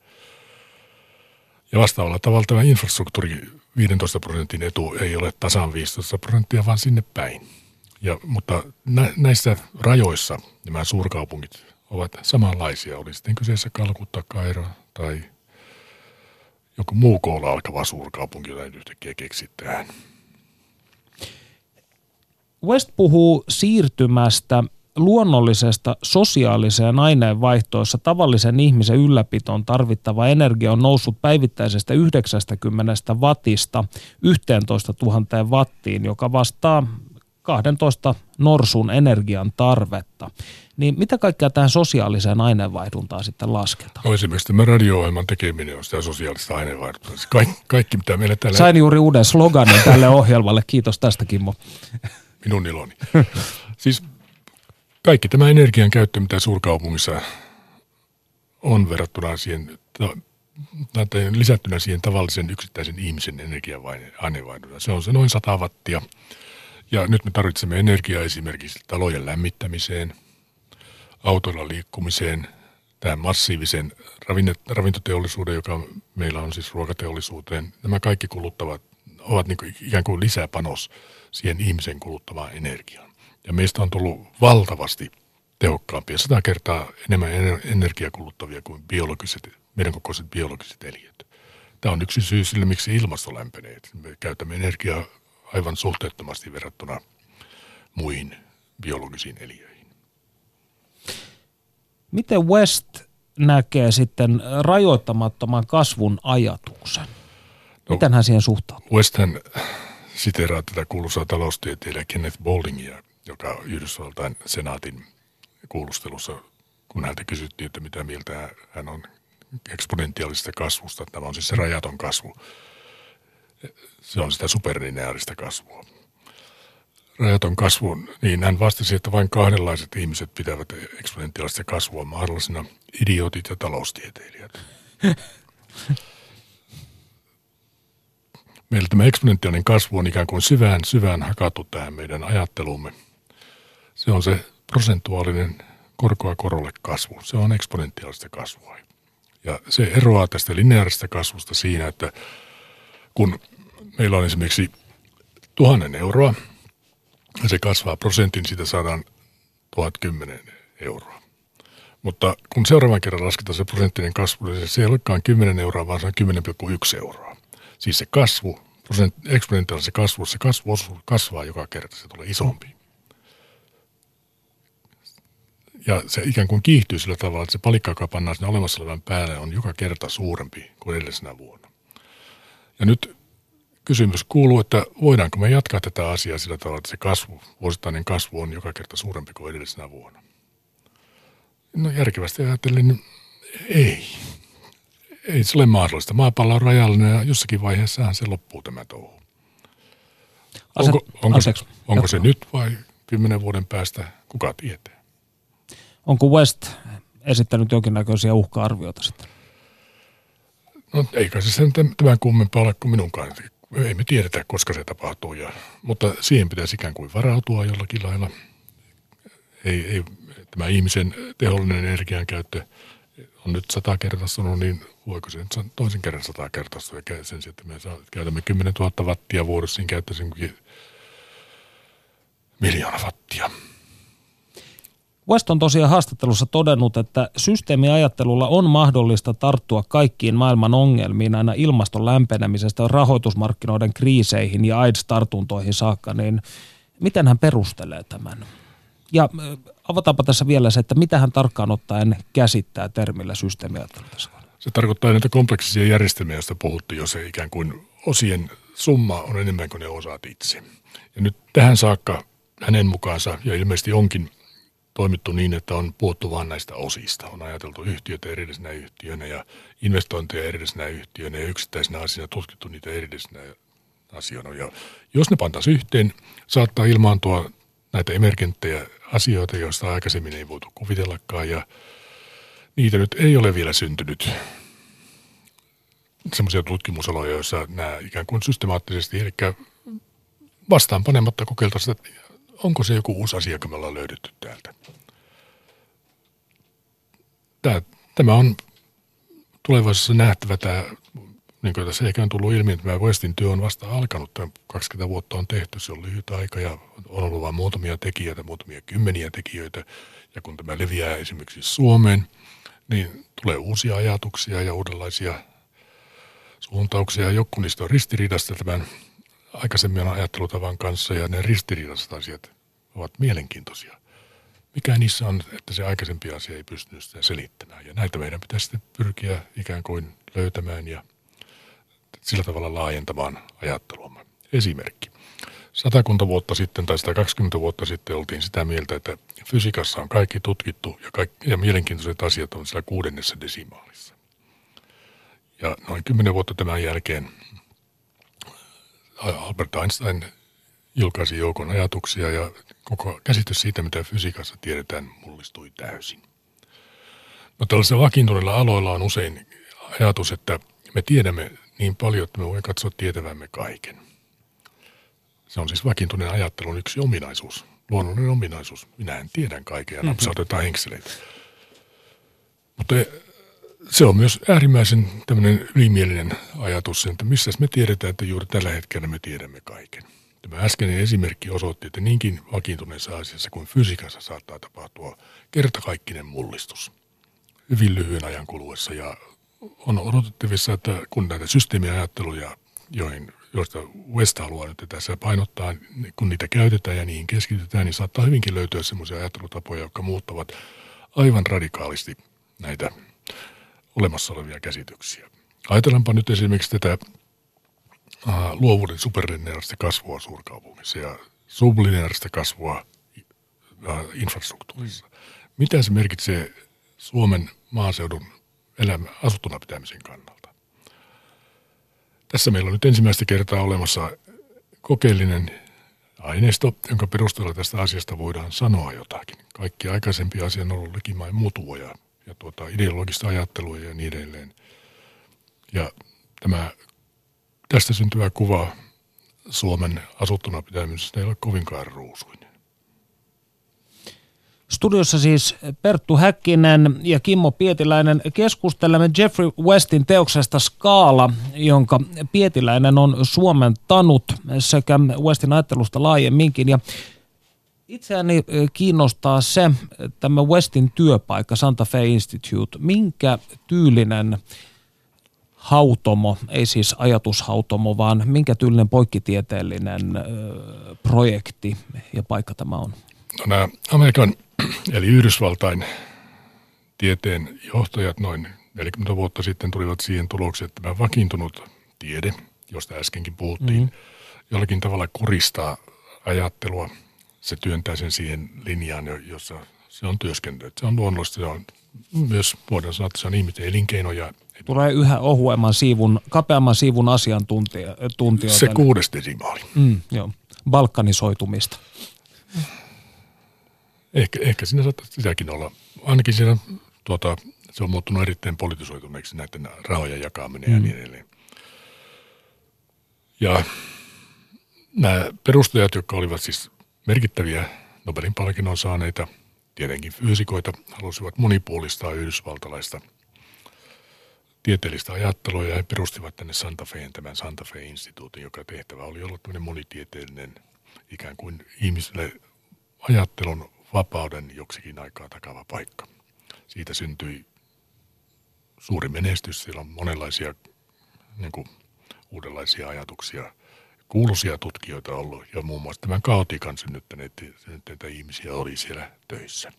Speaker 3: Ja vastaavalla tavalla tämä infrastruktuuri 15 prosentin etu ei ole tasan 15 prosenttia, vaan sinne päin. Ja, mutta nä, näissä rajoissa nämä suurkaupungit ovat samanlaisia. Oli sitten kyseessä Kalkutta, Kairo tai joku muu koolla alkava suurkaupunki, jota yhtäkkiä keksittään.
Speaker 2: West puhuu siirtymästä luonnollisesta sosiaaliseen aineenvaihtoissa tavallisen ihmisen ylläpitoon tarvittava energia on noussut päivittäisestä 90 wattista 11 000 wattiin, joka vastaa 12 norsun energian tarvetta. Niin mitä kaikkea tähän sosiaaliseen aineenvaihduntaan sitten lasketaan?
Speaker 3: No esimerkiksi tämä radio-ohjelman tekeminen on sitä sosiaalista aineenvaihduntaa. Kaikki, kaikki mitä meillä täällä...
Speaker 2: Sain juuri uuden sloganin tälle ohjelmalle. Kiitos tästä Kimmo.
Speaker 3: Minun iloni. siis kaikki tämä energian käyttö, mitä suurkaupungissa on verrattuna siihen, tai lisättynä siihen tavallisen yksittäisen ihmisen energiavaineenvaihduntaan. Se on se noin 100 wattia. Ja nyt me tarvitsemme energiaa esimerkiksi talojen lämmittämiseen, autoilla liikkumiseen, tähän massiivisen ravintoteollisuuden, joka meillä on siis ruokateollisuuteen. Nämä kaikki kuluttavat, ovat niin kuin ikään kuin lisäpanos siihen ihmisen kuluttamaan energiaan. Ja meistä on tullut valtavasti tehokkaampia, sata kertaa enemmän energiaa kuluttavia kuin biologiset, meidän kokoiset biologiset eliöt. Tämä on yksi syy sille, miksi ilmasto lämpenee. Me käytämme energiaa aivan suhteettomasti verrattuna muihin biologisiin eliöihin.
Speaker 2: Miten West näkee sitten rajoittamattoman kasvun ajatuksen? No, Miten hän siihen suhtautuu?
Speaker 3: Westhän siteraa tätä kuuluisaa taloustieteilijä Kenneth Bouldingia, joka Yhdysvaltain senaatin kuulustelussa, kun häntä kysyttiin, että mitä mieltä hän on eksponentiaalisesta kasvusta. Tämä on siis se rajaton kasvu. Se on sitä superlineaarista kasvua. Rajaton kasvu, niin hän vastasi, että vain kahdenlaiset ihmiset pitävät eksponentiaalista kasvua mahdollisena, idiotit ja taloustieteilijät. Meillä tämä eksponentiaalinen kasvu on ikään kuin syvään syvään hakattu tähän meidän ajattelumme. Se on se prosentuaalinen korkoa korolle kasvu. Se on eksponentiaalista kasvua. Ja se eroaa tästä lineaarista kasvusta siinä, että kun meillä on esimerkiksi tuhannen euroa, ja se kasvaa prosentin, siitä saadaan 1010 euroa. Mutta kun seuraavan kerran lasketaan se prosenttinen kasvu, niin se ei olekaan 10 euroa, vaan se on 10,1 euroa. Siis se kasvu, eksponentiaalinen kasvu, se kasvu kasvaa joka kerta, se tulee isompi. Ja se ikään kuin kiihtyy sillä tavalla, että se palikka, joka pannaan sinne olemassa olevan päälle, on joka kerta suurempi kuin edellisenä vuonna. Ja nyt kysymys kuuluu, että voidaanko me jatkaa tätä asiaa sillä tavalla, että se kasvu, vuosittainen kasvu on joka kerta suurempi kuin edellisenä vuonna. No järkevästi ajatellen, niin ei. Ei se ole mahdollista. Maapallo on rajallinen ja jossakin vaiheessahan se loppuu tämä touhu. Onko, onko, se, onko se nyt vai kymmenen vuoden päästä? Kuka tietää?
Speaker 2: Onko West esittänyt jonkinnäköisiä uhka-arvioita sitten?
Speaker 3: No eikä se sen tämän kummempaa ole kuin minunkaan. Ei me tiedetä, koska se tapahtuu, ja, mutta siihen pitäisi ikään kuin varautua jollakin lailla. Ei, ei, tämä ihmisen tehollinen energiankäyttö on nyt sata kertaistunut, niin voiko se nyt toisen kerran sata kertaistua ja sen että me saa, käytämme 10 000 wattia vuodessa, niin käyttäisin miljoona wattia.
Speaker 2: West on tosiaan haastattelussa todennut, että systeemiajattelulla on mahdollista tarttua kaikkiin maailman ongelmiin aina ilmaston lämpenemisestä rahoitusmarkkinoiden kriiseihin ja AIDS-tartuntoihin saakka, niin miten hän perustelee tämän? Ja avataanpa tässä vielä se, että mitä hän tarkkaan ottaen käsittää termillä systeemiajattelu
Speaker 3: Se tarkoittaa näitä kompleksisia järjestelmiä, joista puhuttiin, jos se ikään kuin osien summa on enemmän kuin ne osaat itse. Ja nyt tähän saakka hänen mukaansa, ja ilmeisesti onkin toimittu niin, että on puhuttu vain näistä osista. On ajateltu yhtiöitä erillisenä yhtiönä ja investointeja erillisenä yhtiönä ja yksittäisenä asiana tutkittu niitä erillisenä asioina. Ja jos ne pantaisiin yhteen, saattaa ilmaantua näitä emergenttejä asioita, joista aikaisemmin ei voitu kuvitellakaan ja niitä nyt ei ole vielä syntynyt semmoisia tutkimusaloja, joissa nämä ikään kuin systemaattisesti, eli vastaan panematta kokeiltaisiin, onko se joku uusi asia, joka me ollaan löydetty täältä. Tämä, tämä on tulevaisuudessa nähtävä tämä, niin kuin tässä ehkä on tullut ilmi, että tämä Westin työ on vasta alkanut. Tämä 20 vuotta on tehty, se on lyhyt aika ja on ollut vain muutamia tekijöitä, muutamia kymmeniä tekijöitä. Ja kun tämä leviää esimerkiksi Suomeen, niin tulee uusia ajatuksia ja uudenlaisia suuntauksia. Joku niistä on ristiriidasta tämän aikaisemmin ajattelutavan kanssa ja ne ristiriidaiset asiat ovat mielenkiintoisia. Mikä niissä on, että se aikaisempi asia ei pystynyt sitä selittämään. Ja näitä meidän pitäisi sitten pyrkiä ikään kuin löytämään ja sillä tavalla laajentamaan ajattelua. Esimerkki. Satakunta vuotta sitten tai 120 vuotta sitten oltiin sitä mieltä, että fysiikassa on kaikki tutkittu ja, kaikki, ja mielenkiintoiset asiat on siellä kuudennessa desimaalissa. Ja noin kymmenen vuotta tämän jälkeen Albert Einstein julkaisi joukon ajatuksia ja koko käsitys siitä, mitä fysiikassa tiedetään, mullistui täysin. No tällaisilla vakiintuneilla aloilla on usein ajatus, että me tiedämme niin paljon, että me voimme katsoa tietävämme kaiken. Se on siis vakiintuneen ajattelun yksi ominaisuus, luonnollinen ominaisuus. Minä en tiedä kaiken ja napsautetaan henkseleitä. Mutta se on myös äärimmäisen tämmöinen ylimielinen ajatus, että missä me tiedetään, että juuri tällä hetkellä me tiedämme kaiken. Tämä äskeinen esimerkki osoitti, että niinkin vakiintuneessa asiassa kuin fysiikassa saattaa tapahtua kertakaikkinen mullistus hyvin lyhyen ajan kuluessa ja on odotettavissa, että kun näitä systeemiajatteluja, joihin, joista West haluaa nyt tässä painottaa, kun niitä käytetään ja niihin keskitytään, niin saattaa hyvinkin löytyä sellaisia ajattelutapoja, jotka muuttavat aivan radikaalisti näitä olemassa olevia käsityksiä. Ajatellaanpa nyt esimerkiksi tätä uh, luovuuden superlineaarista kasvua suurkaupungissa ja sublineaarista kasvua uh, infrastruktuurissa. Mitä se merkitsee Suomen maaseudun elämä, asuttuna pitämisen kannalta? Tässä meillä on nyt ensimmäistä kertaa olemassa kokeellinen aineisto, jonka perusteella tästä asiasta voidaan sanoa jotakin. Kaikki aikaisempi asia on ollut likimain mutua ja, ja tuota, ideologista ajattelua ja niin edelleen. Ja tämä, tästä syntyvä kuva Suomen asuttuna pitämisestä ei ole kovinkaan ruusuinen.
Speaker 2: Studiossa siis Perttu Häkkinen ja Kimmo Pietiläinen keskustelemme Jeffrey Westin teoksesta Skaala, jonka Pietiläinen on Suomen tanut sekä Westin ajattelusta laajemminkin. Ja itseäni kiinnostaa se, tämä Westin työpaikka Santa Fe Institute, minkä tyylinen hautomo, ei siis ajatushautomo, vaan minkä tyylinen poikkitieteellinen ö, projekti ja paikka tämä on?
Speaker 3: No nämä Amerikan eli Yhdysvaltain tieteen johtajat noin 40 vuotta sitten tulivat siihen tulokseen, että tämä vakiintunut tiede, josta äskenkin puhuttiin, mm-hmm. jollakin tavalla kuristaa ajattelua. Se työntää sen siihen linjaan, jossa se on työskentely. Se on luonnollista, se on myös, voidaan sanoa, että se on ihmisten elinkeino ja
Speaker 2: Tulee yhä ohuemman siivun, kapeamman siivun asiantuntijoita.
Speaker 3: Se kuudes desimaali.
Speaker 2: Mm, joo. Balkanisoitumista.
Speaker 3: Ehkä, ehkä siinä saattaa sitäkin olla. Ainakin siinä tuota, se on muuttunut erittäin politisoituneeksi näiden rahojen jakaminen mm. ja niin edelleen. Ja nämä perustajat, jotka olivat siis merkittäviä Nobelin palkinnon saaneita, tietenkin fyysikoita, halusivat monipuolistaa yhdysvaltalaista tieteellistä ajattelua ja he perustivat tänne Santa Feen tämän Santa Fe-instituutin, joka tehtävä oli ollut tämmöinen monitieteellinen ikään kuin ihmisille ajattelun vapauden joksikin aikaa takava paikka. Siitä syntyi suuri menestys. Siellä on monenlaisia niin kuin, uudenlaisia ajatuksia, kuuluisia tutkijoita ollut ja muun muassa tämän kaotikan synnyttäneitä, ihmisiä oli siellä töissä.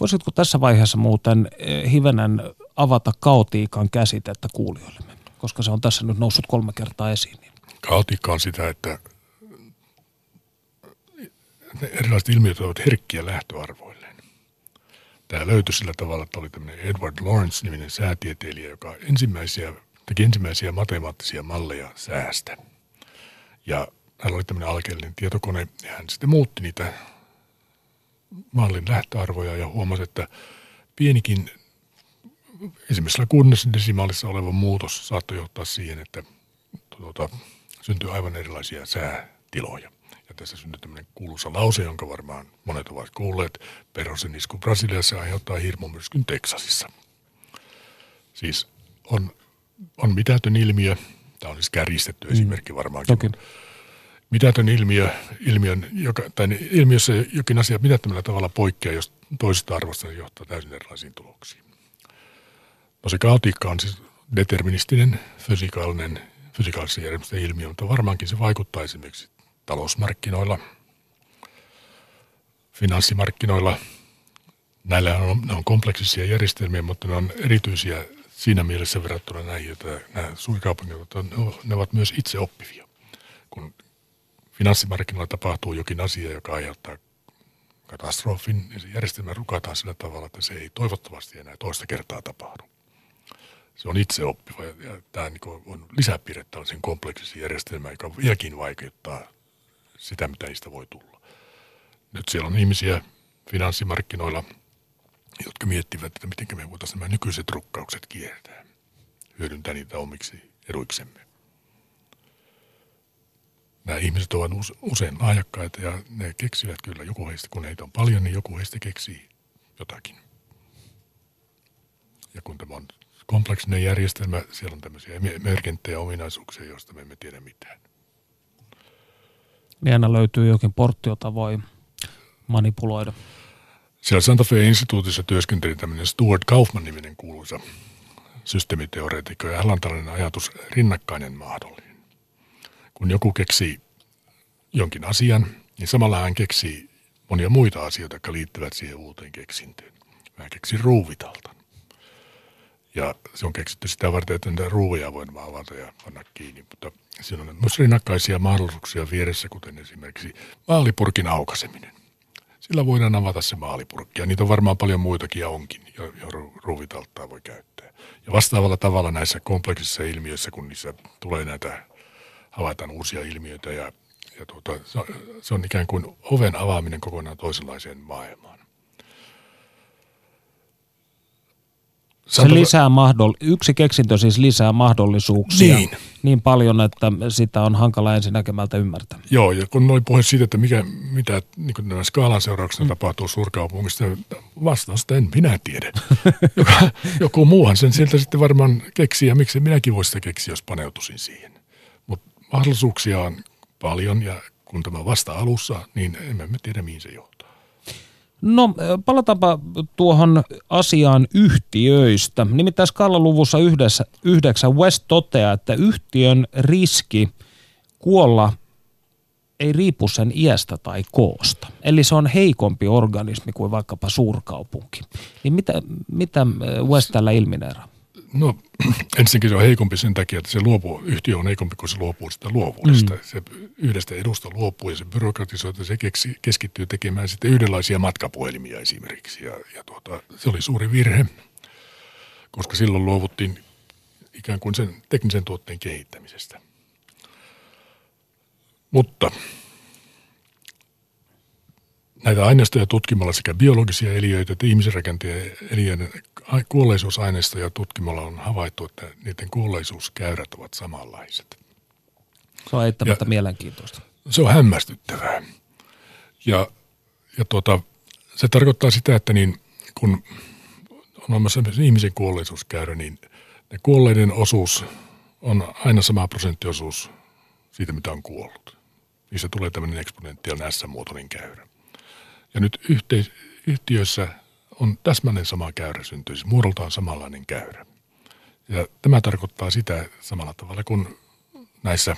Speaker 2: Voisitko tässä vaiheessa muuten eh, hivenen avata kaotiikan käsitettä kuulijoillemme, koska se on tässä nyt noussut kolme kertaa esiin?
Speaker 3: Kaotiikka on sitä, että ne erilaiset ilmiöt ovat herkkiä lähtöarvoilleen. Tämä löytyi sillä tavalla, että oli tämmöinen Edward Lawrence-niminen säätieteilijä, joka ensimmäisiä, teki ensimmäisiä matemaattisia malleja säästä. Ja hän oli tämmöinen alkeellinen tietokone, ja hän sitten muutti niitä mallin lähtöarvoja ja huomasi, että pienikin esimerkiksi kuudennessa desimaalissa oleva muutos saattoi johtaa siihen, että tuota, syntyy aivan erilaisia säätiloja. Ja tässä syntyy tämmöinen kuuluisa lause, jonka varmaan monet ovat kuulleet. Perosen isku Brasiliassa aiheuttaa hirmumyrskyn Teksasissa. Siis on, on mitätön ilmiö, tämä on siis kärjistetty mm. esimerkki varmaankin. Okay. Mitätön ilmiö, ilmiön, joka, tai ilmiössä jokin asia mitättömällä tavalla poikkeaa, jos toisesta arvosta niin johtaa täysin erilaisiin tuloksiin. No se kaotiikka on siis deterministinen fysikaalinen, fysikaalisen järjestelmän ilmiö, mutta varmaankin se vaikuttaa esimerkiksi talousmarkkinoilla, finanssimarkkinoilla. Näillä on, ne on kompleksisia järjestelmiä, mutta ne on erityisiä siinä mielessä verrattuna näihin, että nämä suurikaupungit, ne ovat myös itse oppivia. Kun finanssimarkkinoilla tapahtuu jokin asia, joka aiheuttaa katastrofin, niin se järjestelmä rukataan sillä tavalla, että se ei toivottavasti enää toista kertaa tapahdu. Se on itse oppiva ja tämä on lisäpiirre tällaisen kompleksisen järjestelmään, joka vieläkin vaikeuttaa sitä, mitä niistä voi tulla. Nyt siellä on ihmisiä finanssimarkkinoilla, jotka miettivät, että miten me voitaisiin nämä nykyiset rukkaukset kiertää, hyödyntää niitä omiksi eduiksemme. Nämä ihmiset ovat usein lahjakkaita ja ne keksivät kyllä joku heistä, kun heitä on paljon, niin joku heistä keksii jotakin. Ja kun tämä on kompleksinen järjestelmä, siellä on tämmöisiä merkenttejä ominaisuuksia, joista me emme tiedä mitään
Speaker 2: niin aina löytyy jokin portti, jota voi manipuloida.
Speaker 3: Siellä Santa Fe-instituutissa työskenteli tämmöinen Stuart Kaufman-niminen kuuluisa systeemiteoreetikko ja hänellä on tällainen ajatus rinnakkainen mahdollinen. Kun joku keksii jonkin asian, niin samalla hän keksii monia muita asioita, jotka liittyvät siihen uuteen keksintöön. Mä keksin ruuvitaltan. Ja se on keksitty sitä varten, että niitä ruuvia voin avata ja panna kiinni. Mutta siinä on myös rinnakkaisia mahdollisuuksia vieressä, kuten esimerkiksi maalipurkin aukaseminen. Sillä voidaan avata se maalipurkki. Ja niitä on varmaan paljon muitakin ja onkin, jo, ruuvitalttaa voi käyttää. Ja vastaavalla tavalla näissä kompleksissa ilmiöissä, kun niissä tulee näitä, havaitaan uusia ilmiöitä ja, ja tuota, se on ikään kuin oven avaaminen kokonaan toisenlaiseen maailmaan.
Speaker 2: Se lisää mahdoll- yksi keksintö siis lisää mahdollisuuksia niin. niin paljon, että sitä on hankala ensinnäkemältä ymmärtää.
Speaker 3: Joo, ja kun oli puhe siitä, että mikä, mitä niin nämä skaalan seurauksena mm. tapahtuu suurkaupungissa, vastausta en minä tiedä. Joka, joku muuhan sen sieltä sitten varmaan keksii, ja miksi minäkin voisin sitä keksiä, jos paneutuisin siihen. Mutta mahdollisuuksia on paljon, ja kun tämä vasta alussa, niin emme tiedä, mihin se johtaa.
Speaker 2: No palataanpa tuohon asiaan yhtiöistä. Nimittäin skaalaluvussa yhdessä, yhdeksän West toteaa, että yhtiön riski kuolla ei riipu sen iästä tai koosta. Eli se on heikompi organismi kuin vaikkapa suurkaupunki. Niin mitä, mitä West tällä ilmineeraa?
Speaker 3: No ensinnäkin se on heikompi sen takia, että se luopuu, yhtiö on heikompi, kun se luopuu sitä luovuudesta. Mm. Se yhdestä edusta luopuu ja se byrokratisoi, se keksi, keskittyy tekemään sitten yhdenlaisia matkapuhelimia esimerkiksi. Ja, ja tuota, se oli suuri virhe, koska silloin luovuttiin ikään kuin sen teknisen tuotteen kehittämisestä. Mutta näitä aineistoja tutkimalla sekä biologisia eliöitä että ihmisen rakenteen eliöiden kuolleisuusaineistoja tutkimalla on havaittu, että niiden kuolleisuuskäyrät ovat samanlaiset.
Speaker 2: Se on eittämättä ja mielenkiintoista.
Speaker 3: Se on hämmästyttävää. Ja, ja tuota, se tarkoittaa sitä, että niin, kun on olemassa ihmisen kuolleisuuskäyrä, niin ne kuolleiden osuus on aina sama prosenttiosuus siitä, mitä on kuollut. Niissä tulee tämmöinen eksponentiaalinen S-muotoinen käyrä. Ja nyt yhteis- yhtiössä on täsmälleen sama käyrä syntyy, siis muodoltaan samanlainen käyrä. Ja tämä tarkoittaa sitä samalla tavalla kuin näissä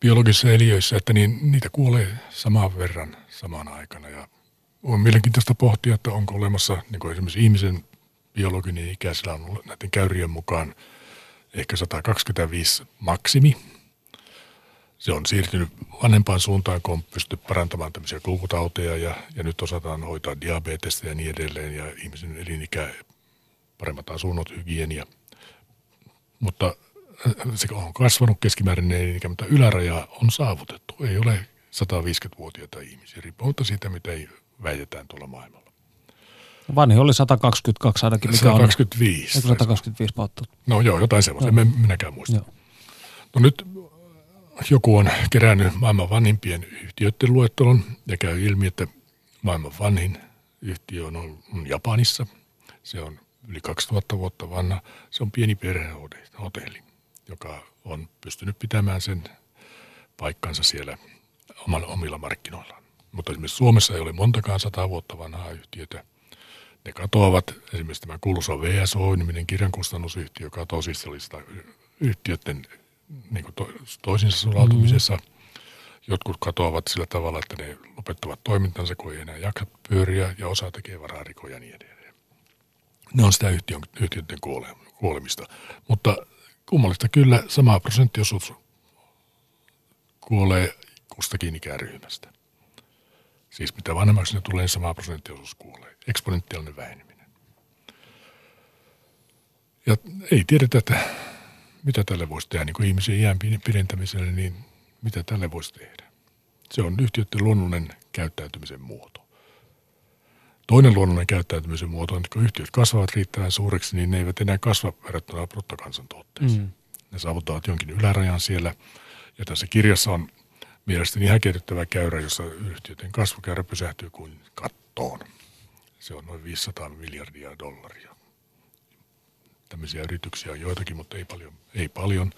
Speaker 3: biologisissa eliöissä, että niin, niitä kuolee saman verran samaan aikana. Ja on mielenkiintoista pohtia, että onko olemassa niin kuin esimerkiksi ihmisen biologinen ikä, sillä on näiden käyrien mukaan ehkä 125 maksimi – se on siirtynyt vanhempaan suuntaan, kun on pysty parantamaan tämmöisiä kulkutauteja ja, ja nyt osataan hoitaa diabetesta ja niin edelleen ja ihmisen elinikä, paremmat asunnot, hygienia. Mutta äh, se on kasvanut keskimääräinen elinikä, mutta yläraja on saavutettu. Ei ole 150-vuotiaita ihmisiä, riippumatta siitä, mitä ei väitetään tuolla maailmalla.
Speaker 2: Vanhi oli 122 ainakin.
Speaker 3: Mikä 125.
Speaker 2: On, 125 vuotta.
Speaker 3: No joo, jotain semmoista. No. En minäkään muista. Joo. No nyt joku on kerännyt maailman vanhimpien yhtiöiden luettelon ja käy ilmi, että maailman vanhin yhtiö on, on Japanissa. Se on yli 2000 vuotta vanha. Se on pieni perhehotelli, joka on pystynyt pitämään sen paikkansa siellä omalla, omilla markkinoillaan. Mutta esimerkiksi Suomessa ei ole montakaan sata vuotta vanhaa yhtiötä. Ne katoavat, esimerkiksi tämä kuuluisa VSO-niminen kirjankustannusyhtiö katosi, se oli sitä yhtiöiden niin kuin to, toisinsa sulautumisessa. Mm. Jotkut katoavat sillä tavalla, että ne lopettavat toimintansa, kun ei enää jaksa pyöriä ja osa tekee vararikoja ja niin edelleen. Ne on sitä yhtiön, yhtiöiden kuole, kuolemista. Mutta kummallista kyllä sama prosenttiosuus kuolee kustakin ikäryhmästä. Siis mitä vanhemmaksi ne tulee, niin sama prosenttiosuus kuolee. Eksponentiaalinen väheneminen. Ja ei tiedetä, että mitä tälle voisi tehdä niin kuin ihmisen iän pidentämiselle, niin mitä tälle voisi tehdä? Se on yhtiöiden luonnollinen käyttäytymisen muoto. Toinen luonnollinen käyttäytymisen muoto on, että kun yhtiöt kasvavat riittävän suureksi, niin ne eivät enää kasva verrattuna bruttokansantuotteeseen. Mm. Ne saavuttavat jonkin ylärajan siellä. Ja tässä kirjassa on mielestäni häkellyttävä käyrä, jossa yhtiöiden kasvukäyrä pysähtyy kuin kattoon. Se on noin 500 miljardia dollaria. Tämmöisiä yrityksiä on joitakin, mutta ei paljon. Ei paljon.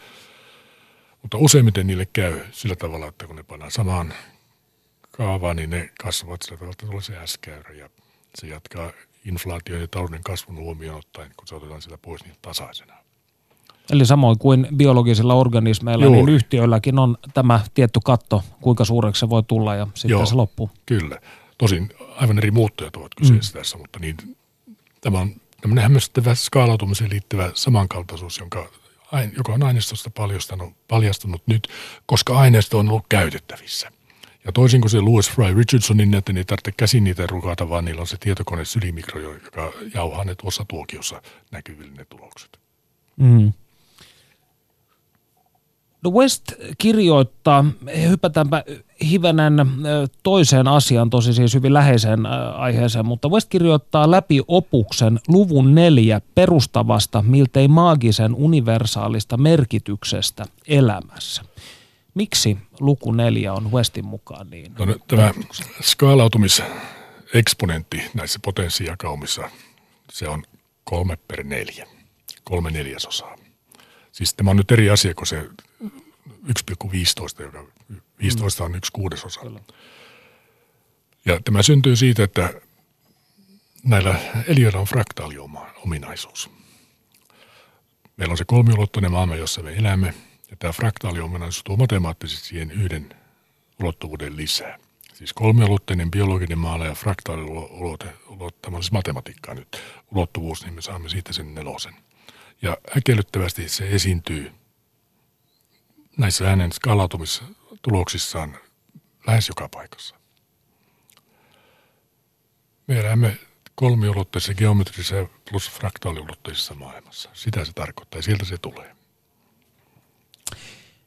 Speaker 3: Mutta useimmiten niille käy sillä tavalla, että kun ne pannaan samaan kaavaan, niin ne kasvavat sillä tavalla, että tulee se S-käyrä ja se jatkaa inflaatio ja talouden kasvun huomioon ottaen, kun se otetaan sitä pois niin tasaisena.
Speaker 2: Eli samoin kuin biologisilla organismeilla, Joo. niin yhtiöilläkin on tämä tietty katto, kuinka suureksi se voi tulla ja sitten Joo, se loppuu.
Speaker 3: Kyllä. Tosin aivan eri muuttajat ovat kyseessä mm. tässä, mutta niin, tämä on tämmöinen hämmästyttävä skaalautumiseen liittyvä samankaltaisuus, jonka, joka on aineistosta paljastunut, nyt, koska aineisto on ollut käytettävissä. Ja toisin kuin se Louis Fry Richardsonin, niin että ei tarvitse käsin niitä rukata, vaan niillä on se tietokone sylimikro, joka jauhaa ne tuossa tuokiossa näkyville ne tulokset. Mm.
Speaker 2: No West kirjoittaa, hypätäänpä hivenen toiseen asiaan, tosi siis hyvin läheiseen aiheeseen, mutta West kirjoittaa läpi opuksen luvun neljä perustavasta, miltei maagisen universaalista merkityksestä elämässä. Miksi luku neljä on Westin mukaan niin?
Speaker 3: No, tämä skaalautumiseksponentti näissä potenssijakaumissa, se on kolme per neljä, kolme neljäsosaa. Siis tämä on nyt eri asia kuin se 1,15, joka 15 on yksi kuudesosa. Ja tämä syntyy siitä, että näillä eliöillä on fraktaaliominaisuus. Meillä on se kolmiulotteinen maailma, jossa me elämme, ja tämä fraktaaliominaisuus tuo matemaattisesti siihen yhden ulottuvuuden lisää. Siis kolmiulotteinen biologinen maala ja fraktaaliulotte, siis matematiikkaa nyt, ulottuvuus, niin me saamme siitä sen nelosen. Ja äkellyttävästi se esiintyy näissä hänen skaalautumistuloksissaan lähes joka paikassa. Me elämme kolmiulotteisessa geometrisessa plus fraktaaliulotteisessa maailmassa. Sitä se tarkoittaa ja sieltä se tulee.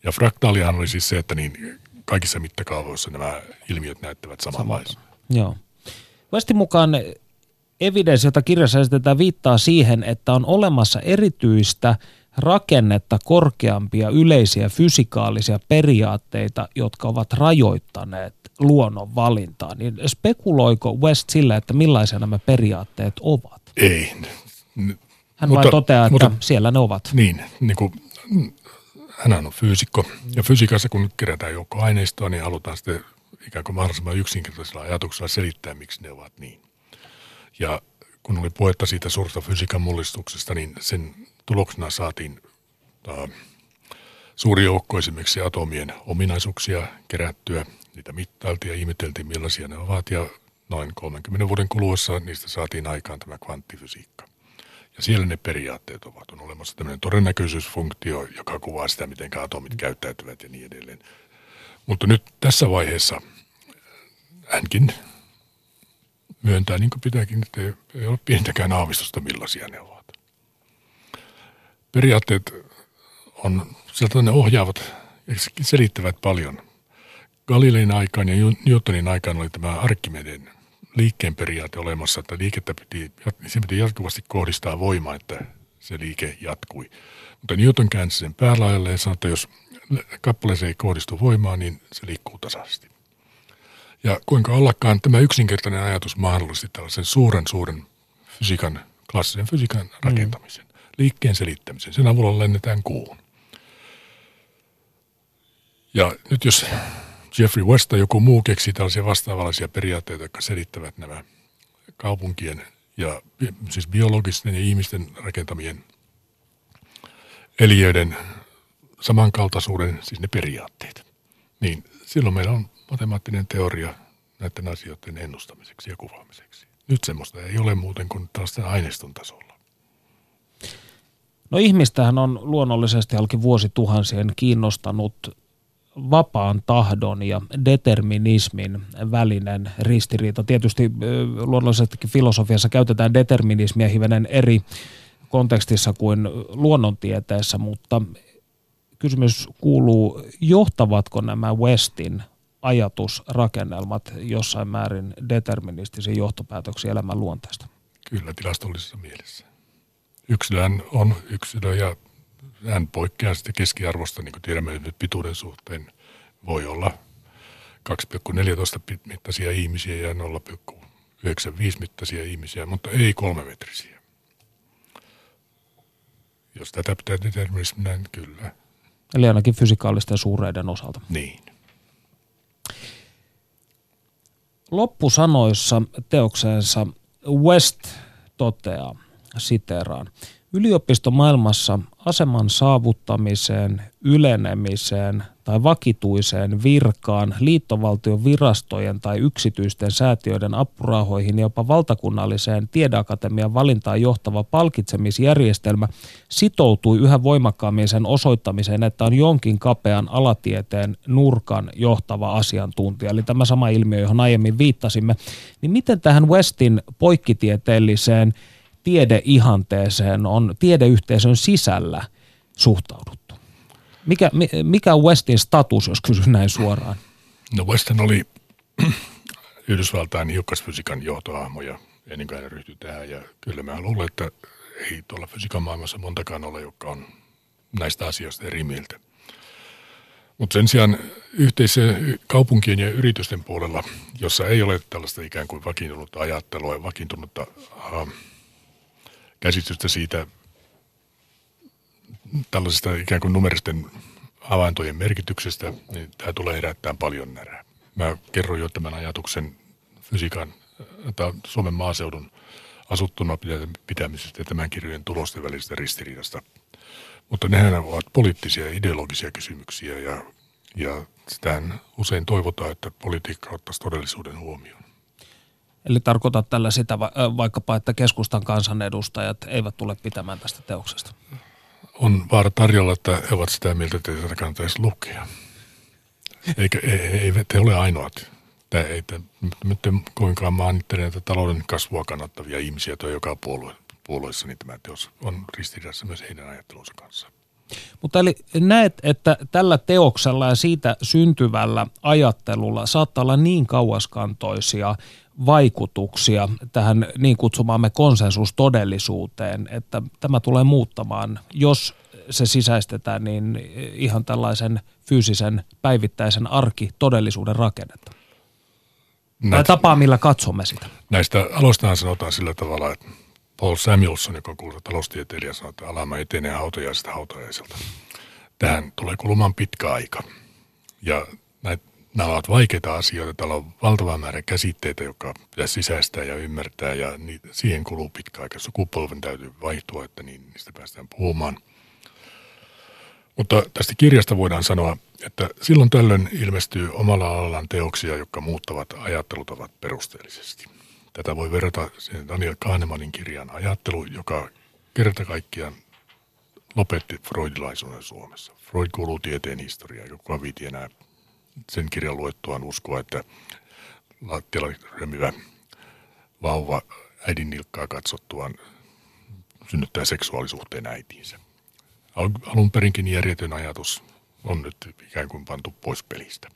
Speaker 3: Ja fraktaalihan oli siis se, että niin kaikissa mittakaavoissa nämä ilmiöt näyttävät samanlaisia.
Speaker 2: Joo. Westin mukaan evidenssi, jota kirjassa esitetään, viittaa siihen, että on olemassa erityistä rakennetta korkeampia yleisiä fysikaalisia periaatteita, jotka ovat rajoittaneet luonnon valintaa. Niin spekuloiko West sillä, että millaisia nämä periaatteet ovat?
Speaker 3: Ei.
Speaker 2: Hän mutta, vain toteaa, että mutta, siellä ne ovat.
Speaker 3: Niin, niin kuin, hän on fyysikko. Ja fysiikassa, kun kerätään joukko aineistoa, niin halutaan sitten ikään kuin mahdollisimman yksinkertaisella ajatuksella selittää, miksi ne ovat niin. Ja kun oli puhetta siitä suurta fysiikan mullistuksesta, niin sen tuloksena saatiin äh, suuri joukko esimerkiksi atomien ominaisuuksia kerättyä. Niitä mittailtiin ja ihmeteltiin, millaisia ne ovat ja noin 30 vuoden kuluessa niistä saatiin aikaan tämä kvanttifysiikka. Ja siellä ne periaatteet ovat. On olemassa tämmöinen todennäköisyysfunktio, joka kuvaa sitä, miten atomit käyttäytyvät ja niin edelleen. Mutta nyt tässä vaiheessa hänkin myöntää, niin kuin pitääkin, että ei ole pientäkään aavistusta, millaisia ne ovat periaatteet on, sieltä ne ohjaavat ja selittävät paljon. Galilein aikaan ja Newtonin aikaan oli tämä Arkkimeden liikkeen periaate olemassa, että liikettä piti, se piti jatkuvasti kohdistaa voimaa, että se liike jatkui. Mutta Newton käänsi sen päälaajalle ja sanoi, että jos kappaleeseen ei kohdistu voimaa, niin se liikkuu tasaisesti. Ja kuinka ollakaan tämä yksinkertainen ajatus mahdollisti tällaisen suuren, suuren fysiikan, klassisen fysiikan rakentamisen liikkeen selittämisen. Sen avulla lennetään kuuhun. Ja nyt jos Jeffrey West tai joku muu keksii tällaisia vastaavallisia periaatteita, jotka selittävät nämä kaupunkien ja siis biologisten ja ihmisten rakentamien eliöiden samankaltaisuuden, siis ne periaatteet, niin silloin meillä on matemaattinen teoria näiden asioiden ennustamiseksi ja kuvaamiseksi. Nyt semmoista ei ole muuten kuin tällaisten aineiston tasolla.
Speaker 2: No ihmistähän on luonnollisesti halki vuosituhansien kiinnostanut vapaan tahdon ja determinismin välinen ristiriita. Tietysti luonnollisestikin filosofiassa käytetään determinismia hivenen eri kontekstissa kuin luonnontieteessä, mutta kysymys kuuluu, johtavatko nämä Westin ajatusrakennelmat jossain määrin deterministisiin johtopäätöksiin elämän luonteesta?
Speaker 3: Kyllä, tilastollisessa mielessä yksilöhän on yksilö ja hän poikkeaa sitten keskiarvosta, niin kuin tiedämme nyt pituuden suhteen. Voi olla 2,14 mittaisia ihmisiä ja 0,95 mittaisia ihmisiä, mutta ei kolmemetrisiä. Jos tätä pitää determinisminä, niin kyllä.
Speaker 2: Eli ainakin fysikaalisten suureiden osalta.
Speaker 3: Niin.
Speaker 2: Loppusanoissa teokseensa West toteaa, siteraan. Yliopistomaailmassa aseman saavuttamiseen, ylenemiseen tai vakituiseen virkaan, liittovaltion virastojen tai yksityisten säätiöiden apurahoihin ja jopa valtakunnalliseen tiedeakatemian valintaan johtava palkitsemisjärjestelmä sitoutui yhä voimakkaammin sen osoittamiseen, että on jonkin kapean alatieteen nurkan johtava asiantuntija, eli tämä sama ilmiö, johon aiemmin viittasimme, niin miten tähän Westin poikkitieteelliseen – tiedeihanteeseen on tiedeyhteisön sisällä suhtauduttu? Mikä, mikä Westin status, jos kysyn näin suoraan?
Speaker 3: No Westin oli Yhdysvaltain hiukkasfysiikan johtoahmo ja ennen kuin ryhtyi tähän. Ja kyllä mä luulen, että ei tuolla fysiikan maailmassa montakaan ole, joka on näistä asioista eri mieltä. Mutta sen sijaan yhteisö kaupunkien ja yritysten puolella, jossa ei ole tällaista ikään kuin vakiintunutta ajattelua ja vakiintunutta uh, käsitystä siitä tällaisesta ikään kuin numeristen havaintojen merkityksestä, niin tämä tulee herättämään paljon närää. Mä kerroin jo tämän ajatuksen fysiikan tai Suomen maaseudun asuttuna pitämisestä ja tämän kirjojen tulosten välisestä ristiriidasta. Mutta nehän ovat poliittisia ja ideologisia kysymyksiä ja, ja sitähän usein toivotaan, että politiikka ottaisi todellisuuden huomioon.
Speaker 2: Eli tarkoittaa tällä sitä vaikkapa, että keskustan kansanedustajat eivät tule pitämään tästä teoksesta.
Speaker 3: On vaara tarjolla, että he ovat sitä mieltä, että tätä kannattaisi lukea. Eikä, eivät he ole ainoat. Tämä ei nyt kuinkaan maanittele näitä talouden kasvua kannattavia ihmisiä tuo joka puolue, puolueessa, niin tämä teos on ristiriidassa myös heidän ajattelunsa kanssa.
Speaker 2: Mutta eli näet, että tällä teoksella ja siitä syntyvällä ajattelulla saattaa olla niin kauaskantoisia vaikutuksia tähän niin kutsumaamme konsensustodellisuuteen, että tämä tulee muuttamaan, jos se sisäistetään, niin ihan tällaisen fyysisen päivittäisen arki todellisuuden rakennetta. Näitä, tai tapaa, millä katsomme sitä.
Speaker 3: Näistä aloistahan sanotaan sillä tavalla, että Paul Samuelson, joka kuuluu taloustieteilijä, sanoo, että alama etenee hautajaisesta hautajaiselta. Tähän tulee kulumaan pitkä aika. Ja näitä nämä ovat vaikeita asioita. Täällä on valtava määrä käsitteitä, joka pitäisi sisäistää ja ymmärtää ja niitä, siihen kuluu pitkä aika. Sukupolven täytyy vaihtua, että niin, niistä päästään puhumaan. Mutta tästä kirjasta voidaan sanoa, että silloin tällöin ilmestyy omalla alallaan teoksia, jotka muuttavat ajattelutavat perusteellisesti. Tätä voi verrata Daniel Kahnemanin kirjan ajattelu, joka kerta kaikkiaan lopetti freudilaisuuden Suomessa. Freud kuuluu tieteen historiaan, joka viiti enää sen kirjan luettuaan uskoa, että lattialla remivä vauva äidin nilkkaa katsottuaan synnyttää seksuaalisuhteen äitiinsä. Alun perinkin järjetön ajatus on nyt ikään kuin pantu pois pelistä.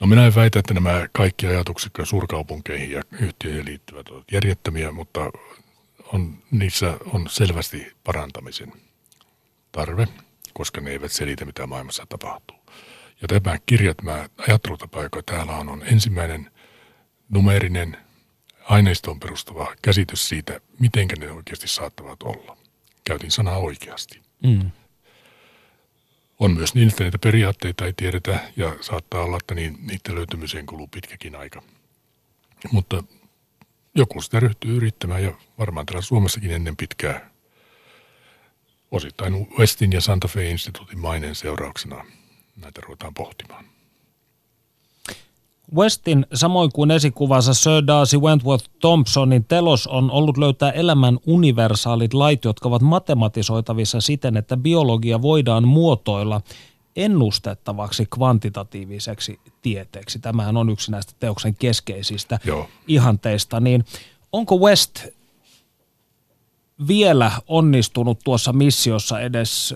Speaker 3: No minä en väitä, että nämä kaikki ajatukset suurkaupunkeihin ja yhtiöihin liittyvät ovat järjettömiä, mutta on, niissä on selvästi parantamisen tarve, koska ne eivät selitä, mitä maailmassa tapahtuu. Ja tämä kirja, tämä ajattelutapa, joka täällä on, on ensimmäinen numerinen aineistoon perustuva käsitys siitä, miten ne oikeasti saattavat olla. Käytin sanaa oikeasti. Mm. On myös niin, että näitä periaatteita ei tiedetä ja saattaa olla, että niin, niiden löytymiseen kuluu pitkäkin aika. Mutta joku sitä ryhtyy yrittämään ja varmaan täällä Suomessakin ennen pitkää osittain Westin ja Santa Fe-instituutin maineen seurauksena – näitä ruvetaan pohtimaan.
Speaker 2: Westin, samoin kuin esikuvansa Sir Darcy Wentworth Thompsonin telos on ollut löytää elämän universaalit lait, jotka ovat matematisoitavissa siten, että biologia voidaan muotoilla ennustettavaksi kvantitatiiviseksi tieteeksi. Tämähän on yksi näistä teoksen keskeisistä Joo. ihanteista. Niin onko West vielä onnistunut tuossa missiossa edes,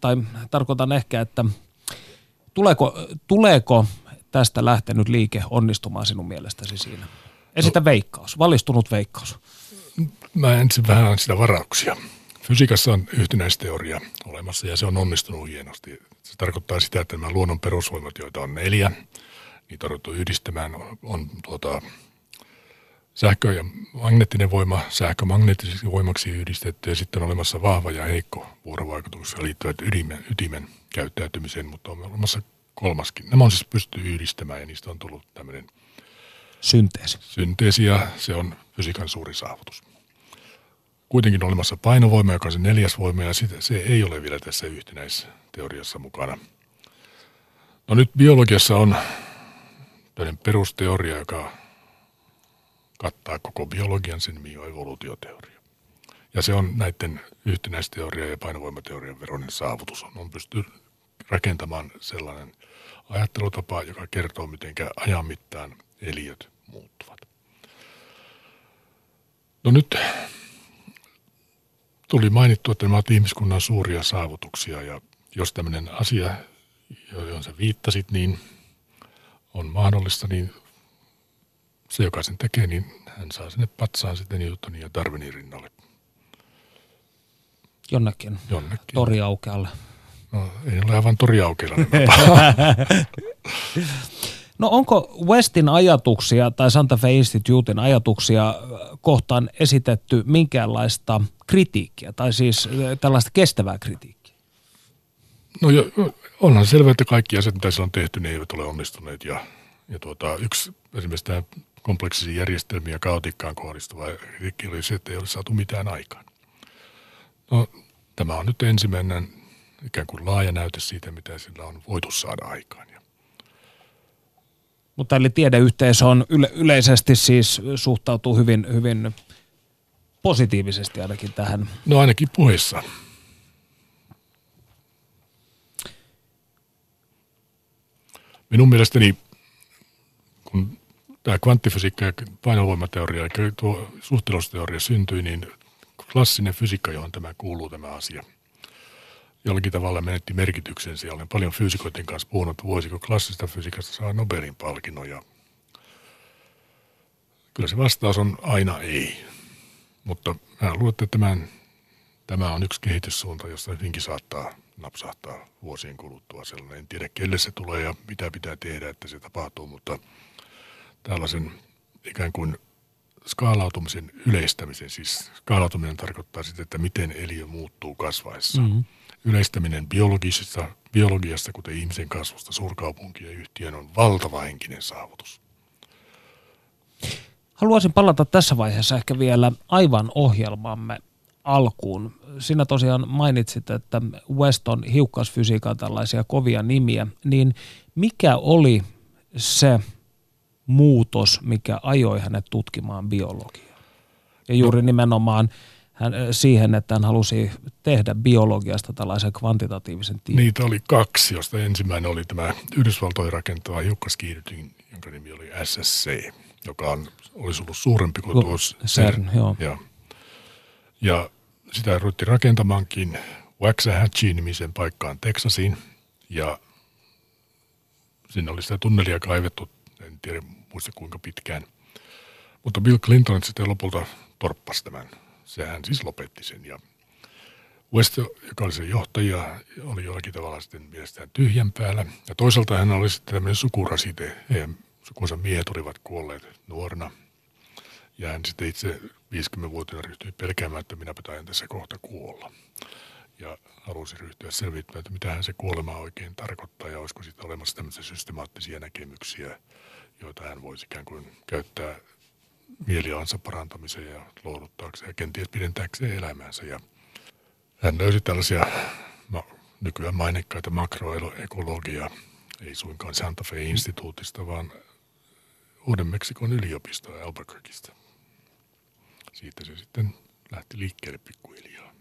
Speaker 2: tai tarkoitan ehkä, että – Tuleeko, tuleeko tästä lähtenyt liike onnistumaan sinun mielestäsi siinä? Esitä no, veikkaus, valistunut veikkaus.
Speaker 3: Mä ensin vähän sitä varauksia. Fysiikassa on yhtenäisteoria olemassa ja se on onnistunut hienosti. Se tarkoittaa sitä, että nämä luonnon perusvoimat, joita on neljä, niitä on ruvettu yhdistämään, on, on tuota, sähkö- ja magneettinen voima sähkömagneettiseksi voimaksi yhdistetty ja sitten on olemassa vahva ja heikko vuorovaikutus liittyvät ytimen, ytimen käyttäytymiseen, mutta on olemassa kolmaskin. Nämä on siis pysty yhdistämään ja niistä on tullut tämmöinen
Speaker 2: synteesi.
Speaker 3: Synteesi ja se on fysiikan suuri saavutus. kuitenkin olemassa painovoima, joka on se neljäs voima, ja sitä, se ei ole vielä tässä yhtenäisteoriassa mukana. No nyt biologiassa on tämmöinen perusteoria, joka kattaa koko biologian, sen nimi on evoluutioteoria. Ja se on näiden yhtenäisteoria ja painovoimateorian veroinen saavutus. On pysty rakentamaan sellainen ajattelutapa, joka kertoo, miten ajan mittaan eliöt muuttuvat. No nyt tuli mainittu, että nämä ovat ihmiskunnan suuria saavutuksia ja jos tämmöinen asia, johon sä viittasit, niin on mahdollista, niin se, joka sen tekee, niin hän saa sinne patsaan sitten Newtonin ja Darwinin rinnalle.
Speaker 2: Jonnekin.
Speaker 3: Jonnekin.
Speaker 2: Toriaukealle.
Speaker 3: No ei ole aivan toriaukealla.
Speaker 2: No onko Westin ajatuksia tai Santa Fe Institutein ajatuksia kohtaan esitetty minkäänlaista kritiikkiä tai siis tällaista kestävää kritiikkiä?
Speaker 3: No jo, onhan selvää, että kaikki asiat, mitä siellä on tehty, ne eivät ole onnistuneet. Ja, ja tuota, yksi esimerkiksi tämä kompleksisiin järjestelmiin ja kaotikkaan kohdistuva kritiikki oli se, että ei ole saatu mitään aikaan. No, tämä on nyt ensimmäinen ikään kuin laaja näyte siitä, mitä sillä on voitu saada aikaan.
Speaker 2: Mutta eli tiedeyhteisö on yle- yleisesti siis suhtautuu hyvin, hyvin positiivisesti ainakin tähän.
Speaker 3: No ainakin puheessa. Minun mielestäni, kun tämä kvanttifysiikka ja painovoimateoria ja tuo suhteellisuusteoria syntyi, niin klassinen fysiikka, johon tämä kuuluu tämä asia – jollakin tavalla menetti merkityksen. Olen paljon fyysikoiden kanssa puhunut, voisiko klassista fysiikasta saa Nobelin palkinnon. Ja kyllä se vastaus on aina ei. Mutta mä luulen, että tämän, tämä on yksi kehityssuunta, josta hyvinkin saattaa napsahtaa vuosien kuluttua sellainen. En tiedä, kelle se tulee ja mitä pitää tehdä, että se tapahtuu, mutta tällaisen ikään kuin skaalautumisen yleistämisen, siis skaalautuminen tarkoittaa sitä, että miten eliö muuttuu kasvaessa. Mm-hmm yleistäminen biologisesta, biologiasta, kuten ihmisen kasvusta suurkaupunkien yhtiön, on valtava henkinen saavutus.
Speaker 2: Haluaisin palata tässä vaiheessa ehkä vielä aivan ohjelmamme alkuun. Sinä tosiaan mainitsit, että West on hiukkasfysiikan tällaisia kovia nimiä, niin mikä oli se muutos, mikä ajoi hänet tutkimaan biologiaa? Ja juuri no. nimenomaan – hän, siihen, että hän halusi tehdä biologiasta tällaisen kvantitatiivisen tiedon.
Speaker 3: Niitä oli kaksi, josta ensimmäinen oli tämä Yhdysvaltojen rakentava hiukkaskiihdytin, jonka nimi oli SSC, joka on, olisi ollut suurempi kuin tuo
Speaker 2: CERN. Joo.
Speaker 3: Ja, ja sitä ruvettiin rakentamaankin Waxahachie-nimisen paikkaan Texasiin ja sinne oli sitä tunnelia kaivettu, en tiedä muista kuinka pitkään. Mutta Bill Clinton sitten lopulta torppasi tämän sehän siis lopetti sen. Ja West, joka oli se johtaja, oli jollakin tavalla sitten mielestään tyhjän päällä. Ja toisaalta hän oli sitten tämmöinen sukurasite. Heidän sukunsa miehet olivat kuolleet nuorena. Ja hän sitten itse 50-vuotiaana ryhtyi pelkäämään, että minä pitää tässä kohta kuolla. Ja halusi ryhtyä selvittämään, että mitä hän se kuolema oikein tarkoittaa ja olisiko sitten olemassa tämmöisiä systemaattisia näkemyksiä, joita hän voisi ikään kuin käyttää mielialansa parantamiseen ja lohduttaakseen ja kenties pidentääkseen elämäänsä. Ja hän löysi tällaisia no, nykyään mainekkaita makroekologia, ei suinkaan Santa Fe-instituutista, vaan Uuden Meksikon yliopisto Albuquerqueista. Siitä se sitten lähti liikkeelle pikkuhiljaa.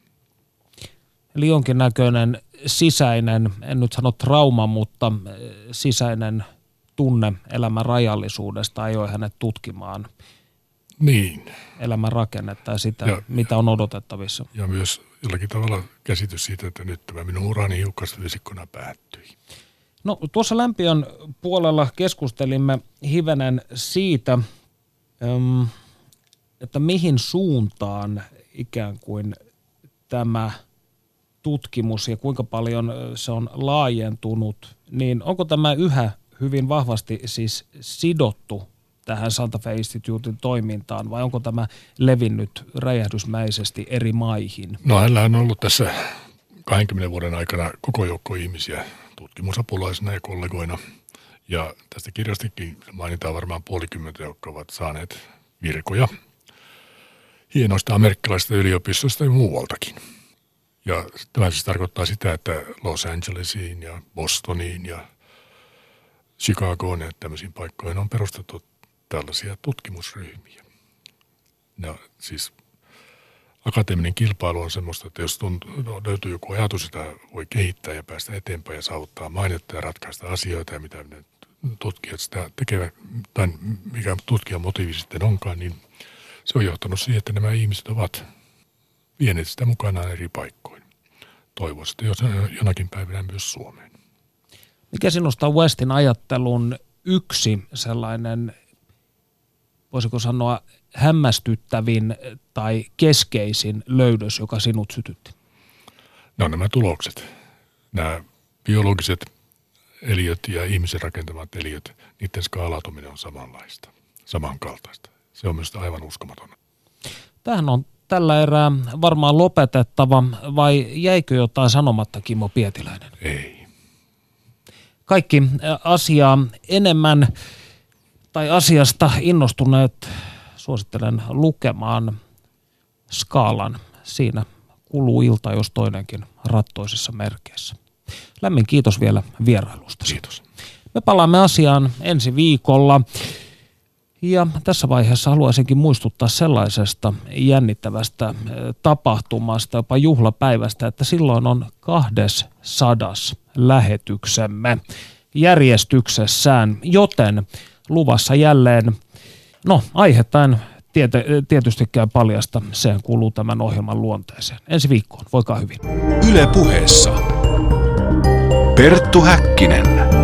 Speaker 2: Eli jonkinnäköinen sisäinen, en nyt sano trauma, mutta sisäinen tunne elämän rajallisuudesta ajoi hänet tutkimaan
Speaker 3: niin.
Speaker 2: elämän rakennetta ja sitä, ja, mitä on odotettavissa.
Speaker 3: Ja myös jollakin tavalla käsitys siitä, että nyt tämä minun urani hiukkasfyysikkona päättyi.
Speaker 2: No tuossa lämpiön puolella keskustelimme hivenen siitä, että mihin suuntaan ikään kuin tämä tutkimus ja kuinka paljon se on laajentunut, niin onko tämä yhä hyvin vahvasti siis sidottu tähän Santa Fe Instituutin toimintaan vai onko tämä levinnyt räjähdysmäisesti eri maihin?
Speaker 3: No hänellä on ollut tässä 20 vuoden aikana koko joukko ihmisiä tutkimusapulaisina ja kollegoina. Ja tästä kirjastakin mainitaan varmaan puolikymmentä, jotka ovat saaneet virkoja. hienoista amerikkalaisista yliopistoista ja muualtakin. Ja tämä siis tarkoittaa sitä, että Los Angelesiin ja Bostoniin ja Chicagoon ja tämmöisiin paikkoihin on perustettu tällaisia tutkimusryhmiä. Ja siis akateeminen kilpailu on semmoista, että jos tuntuu, no, löytyy joku ajatus, sitä voi kehittää ja päästä eteenpäin ja saavuttaa mainetta ja ratkaista asioita ja mitä ne tutkijat sitä tekevät, tai mikä tutkijan motiivi sitten onkaan, niin se on johtanut siihen, että nämä ihmiset ovat vieneet sitä mukanaan eri paikkoihin. Toivoisin, että jos jonakin päivänä myös Suomeen.
Speaker 2: Mikä sinusta Westin ajattelun yksi sellainen, voisiko sanoa, hämmästyttävin tai keskeisin löydös, joka sinut sytytti?
Speaker 3: No nämä tulokset. Nämä biologiset eliöt ja ihmisen rakentamat eliöt, niiden skaalautuminen on samanlaista, samankaltaista. Se on myös aivan uskomaton.
Speaker 2: Tähän on tällä erää varmaan lopetettava, vai jäikö jotain sanomatta Kimmo Pietiläinen?
Speaker 3: Ei.
Speaker 2: Kaikki asiaa enemmän tai asiasta innostuneet suosittelen lukemaan skaalan. Siinä kuluu ilta, jos toinenkin rattoisissa merkeissä. Lämmin kiitos vielä vierailusta.
Speaker 3: Kiitos.
Speaker 2: Me palaamme asiaan ensi viikolla. Ja tässä vaiheessa haluaisinkin muistuttaa sellaisesta jännittävästä eh, tapahtumasta, jopa juhlapäivästä, että silloin on kahdes sadas lähetyksemme järjestyksessään, joten luvassa jälleen, no aihetta en tietystikään paljasta, se kuuluu tämän ohjelman luonteeseen. Ensi viikkoon, voikaa hyvin.
Speaker 1: Yle puheessa. Perttu Häkkinen.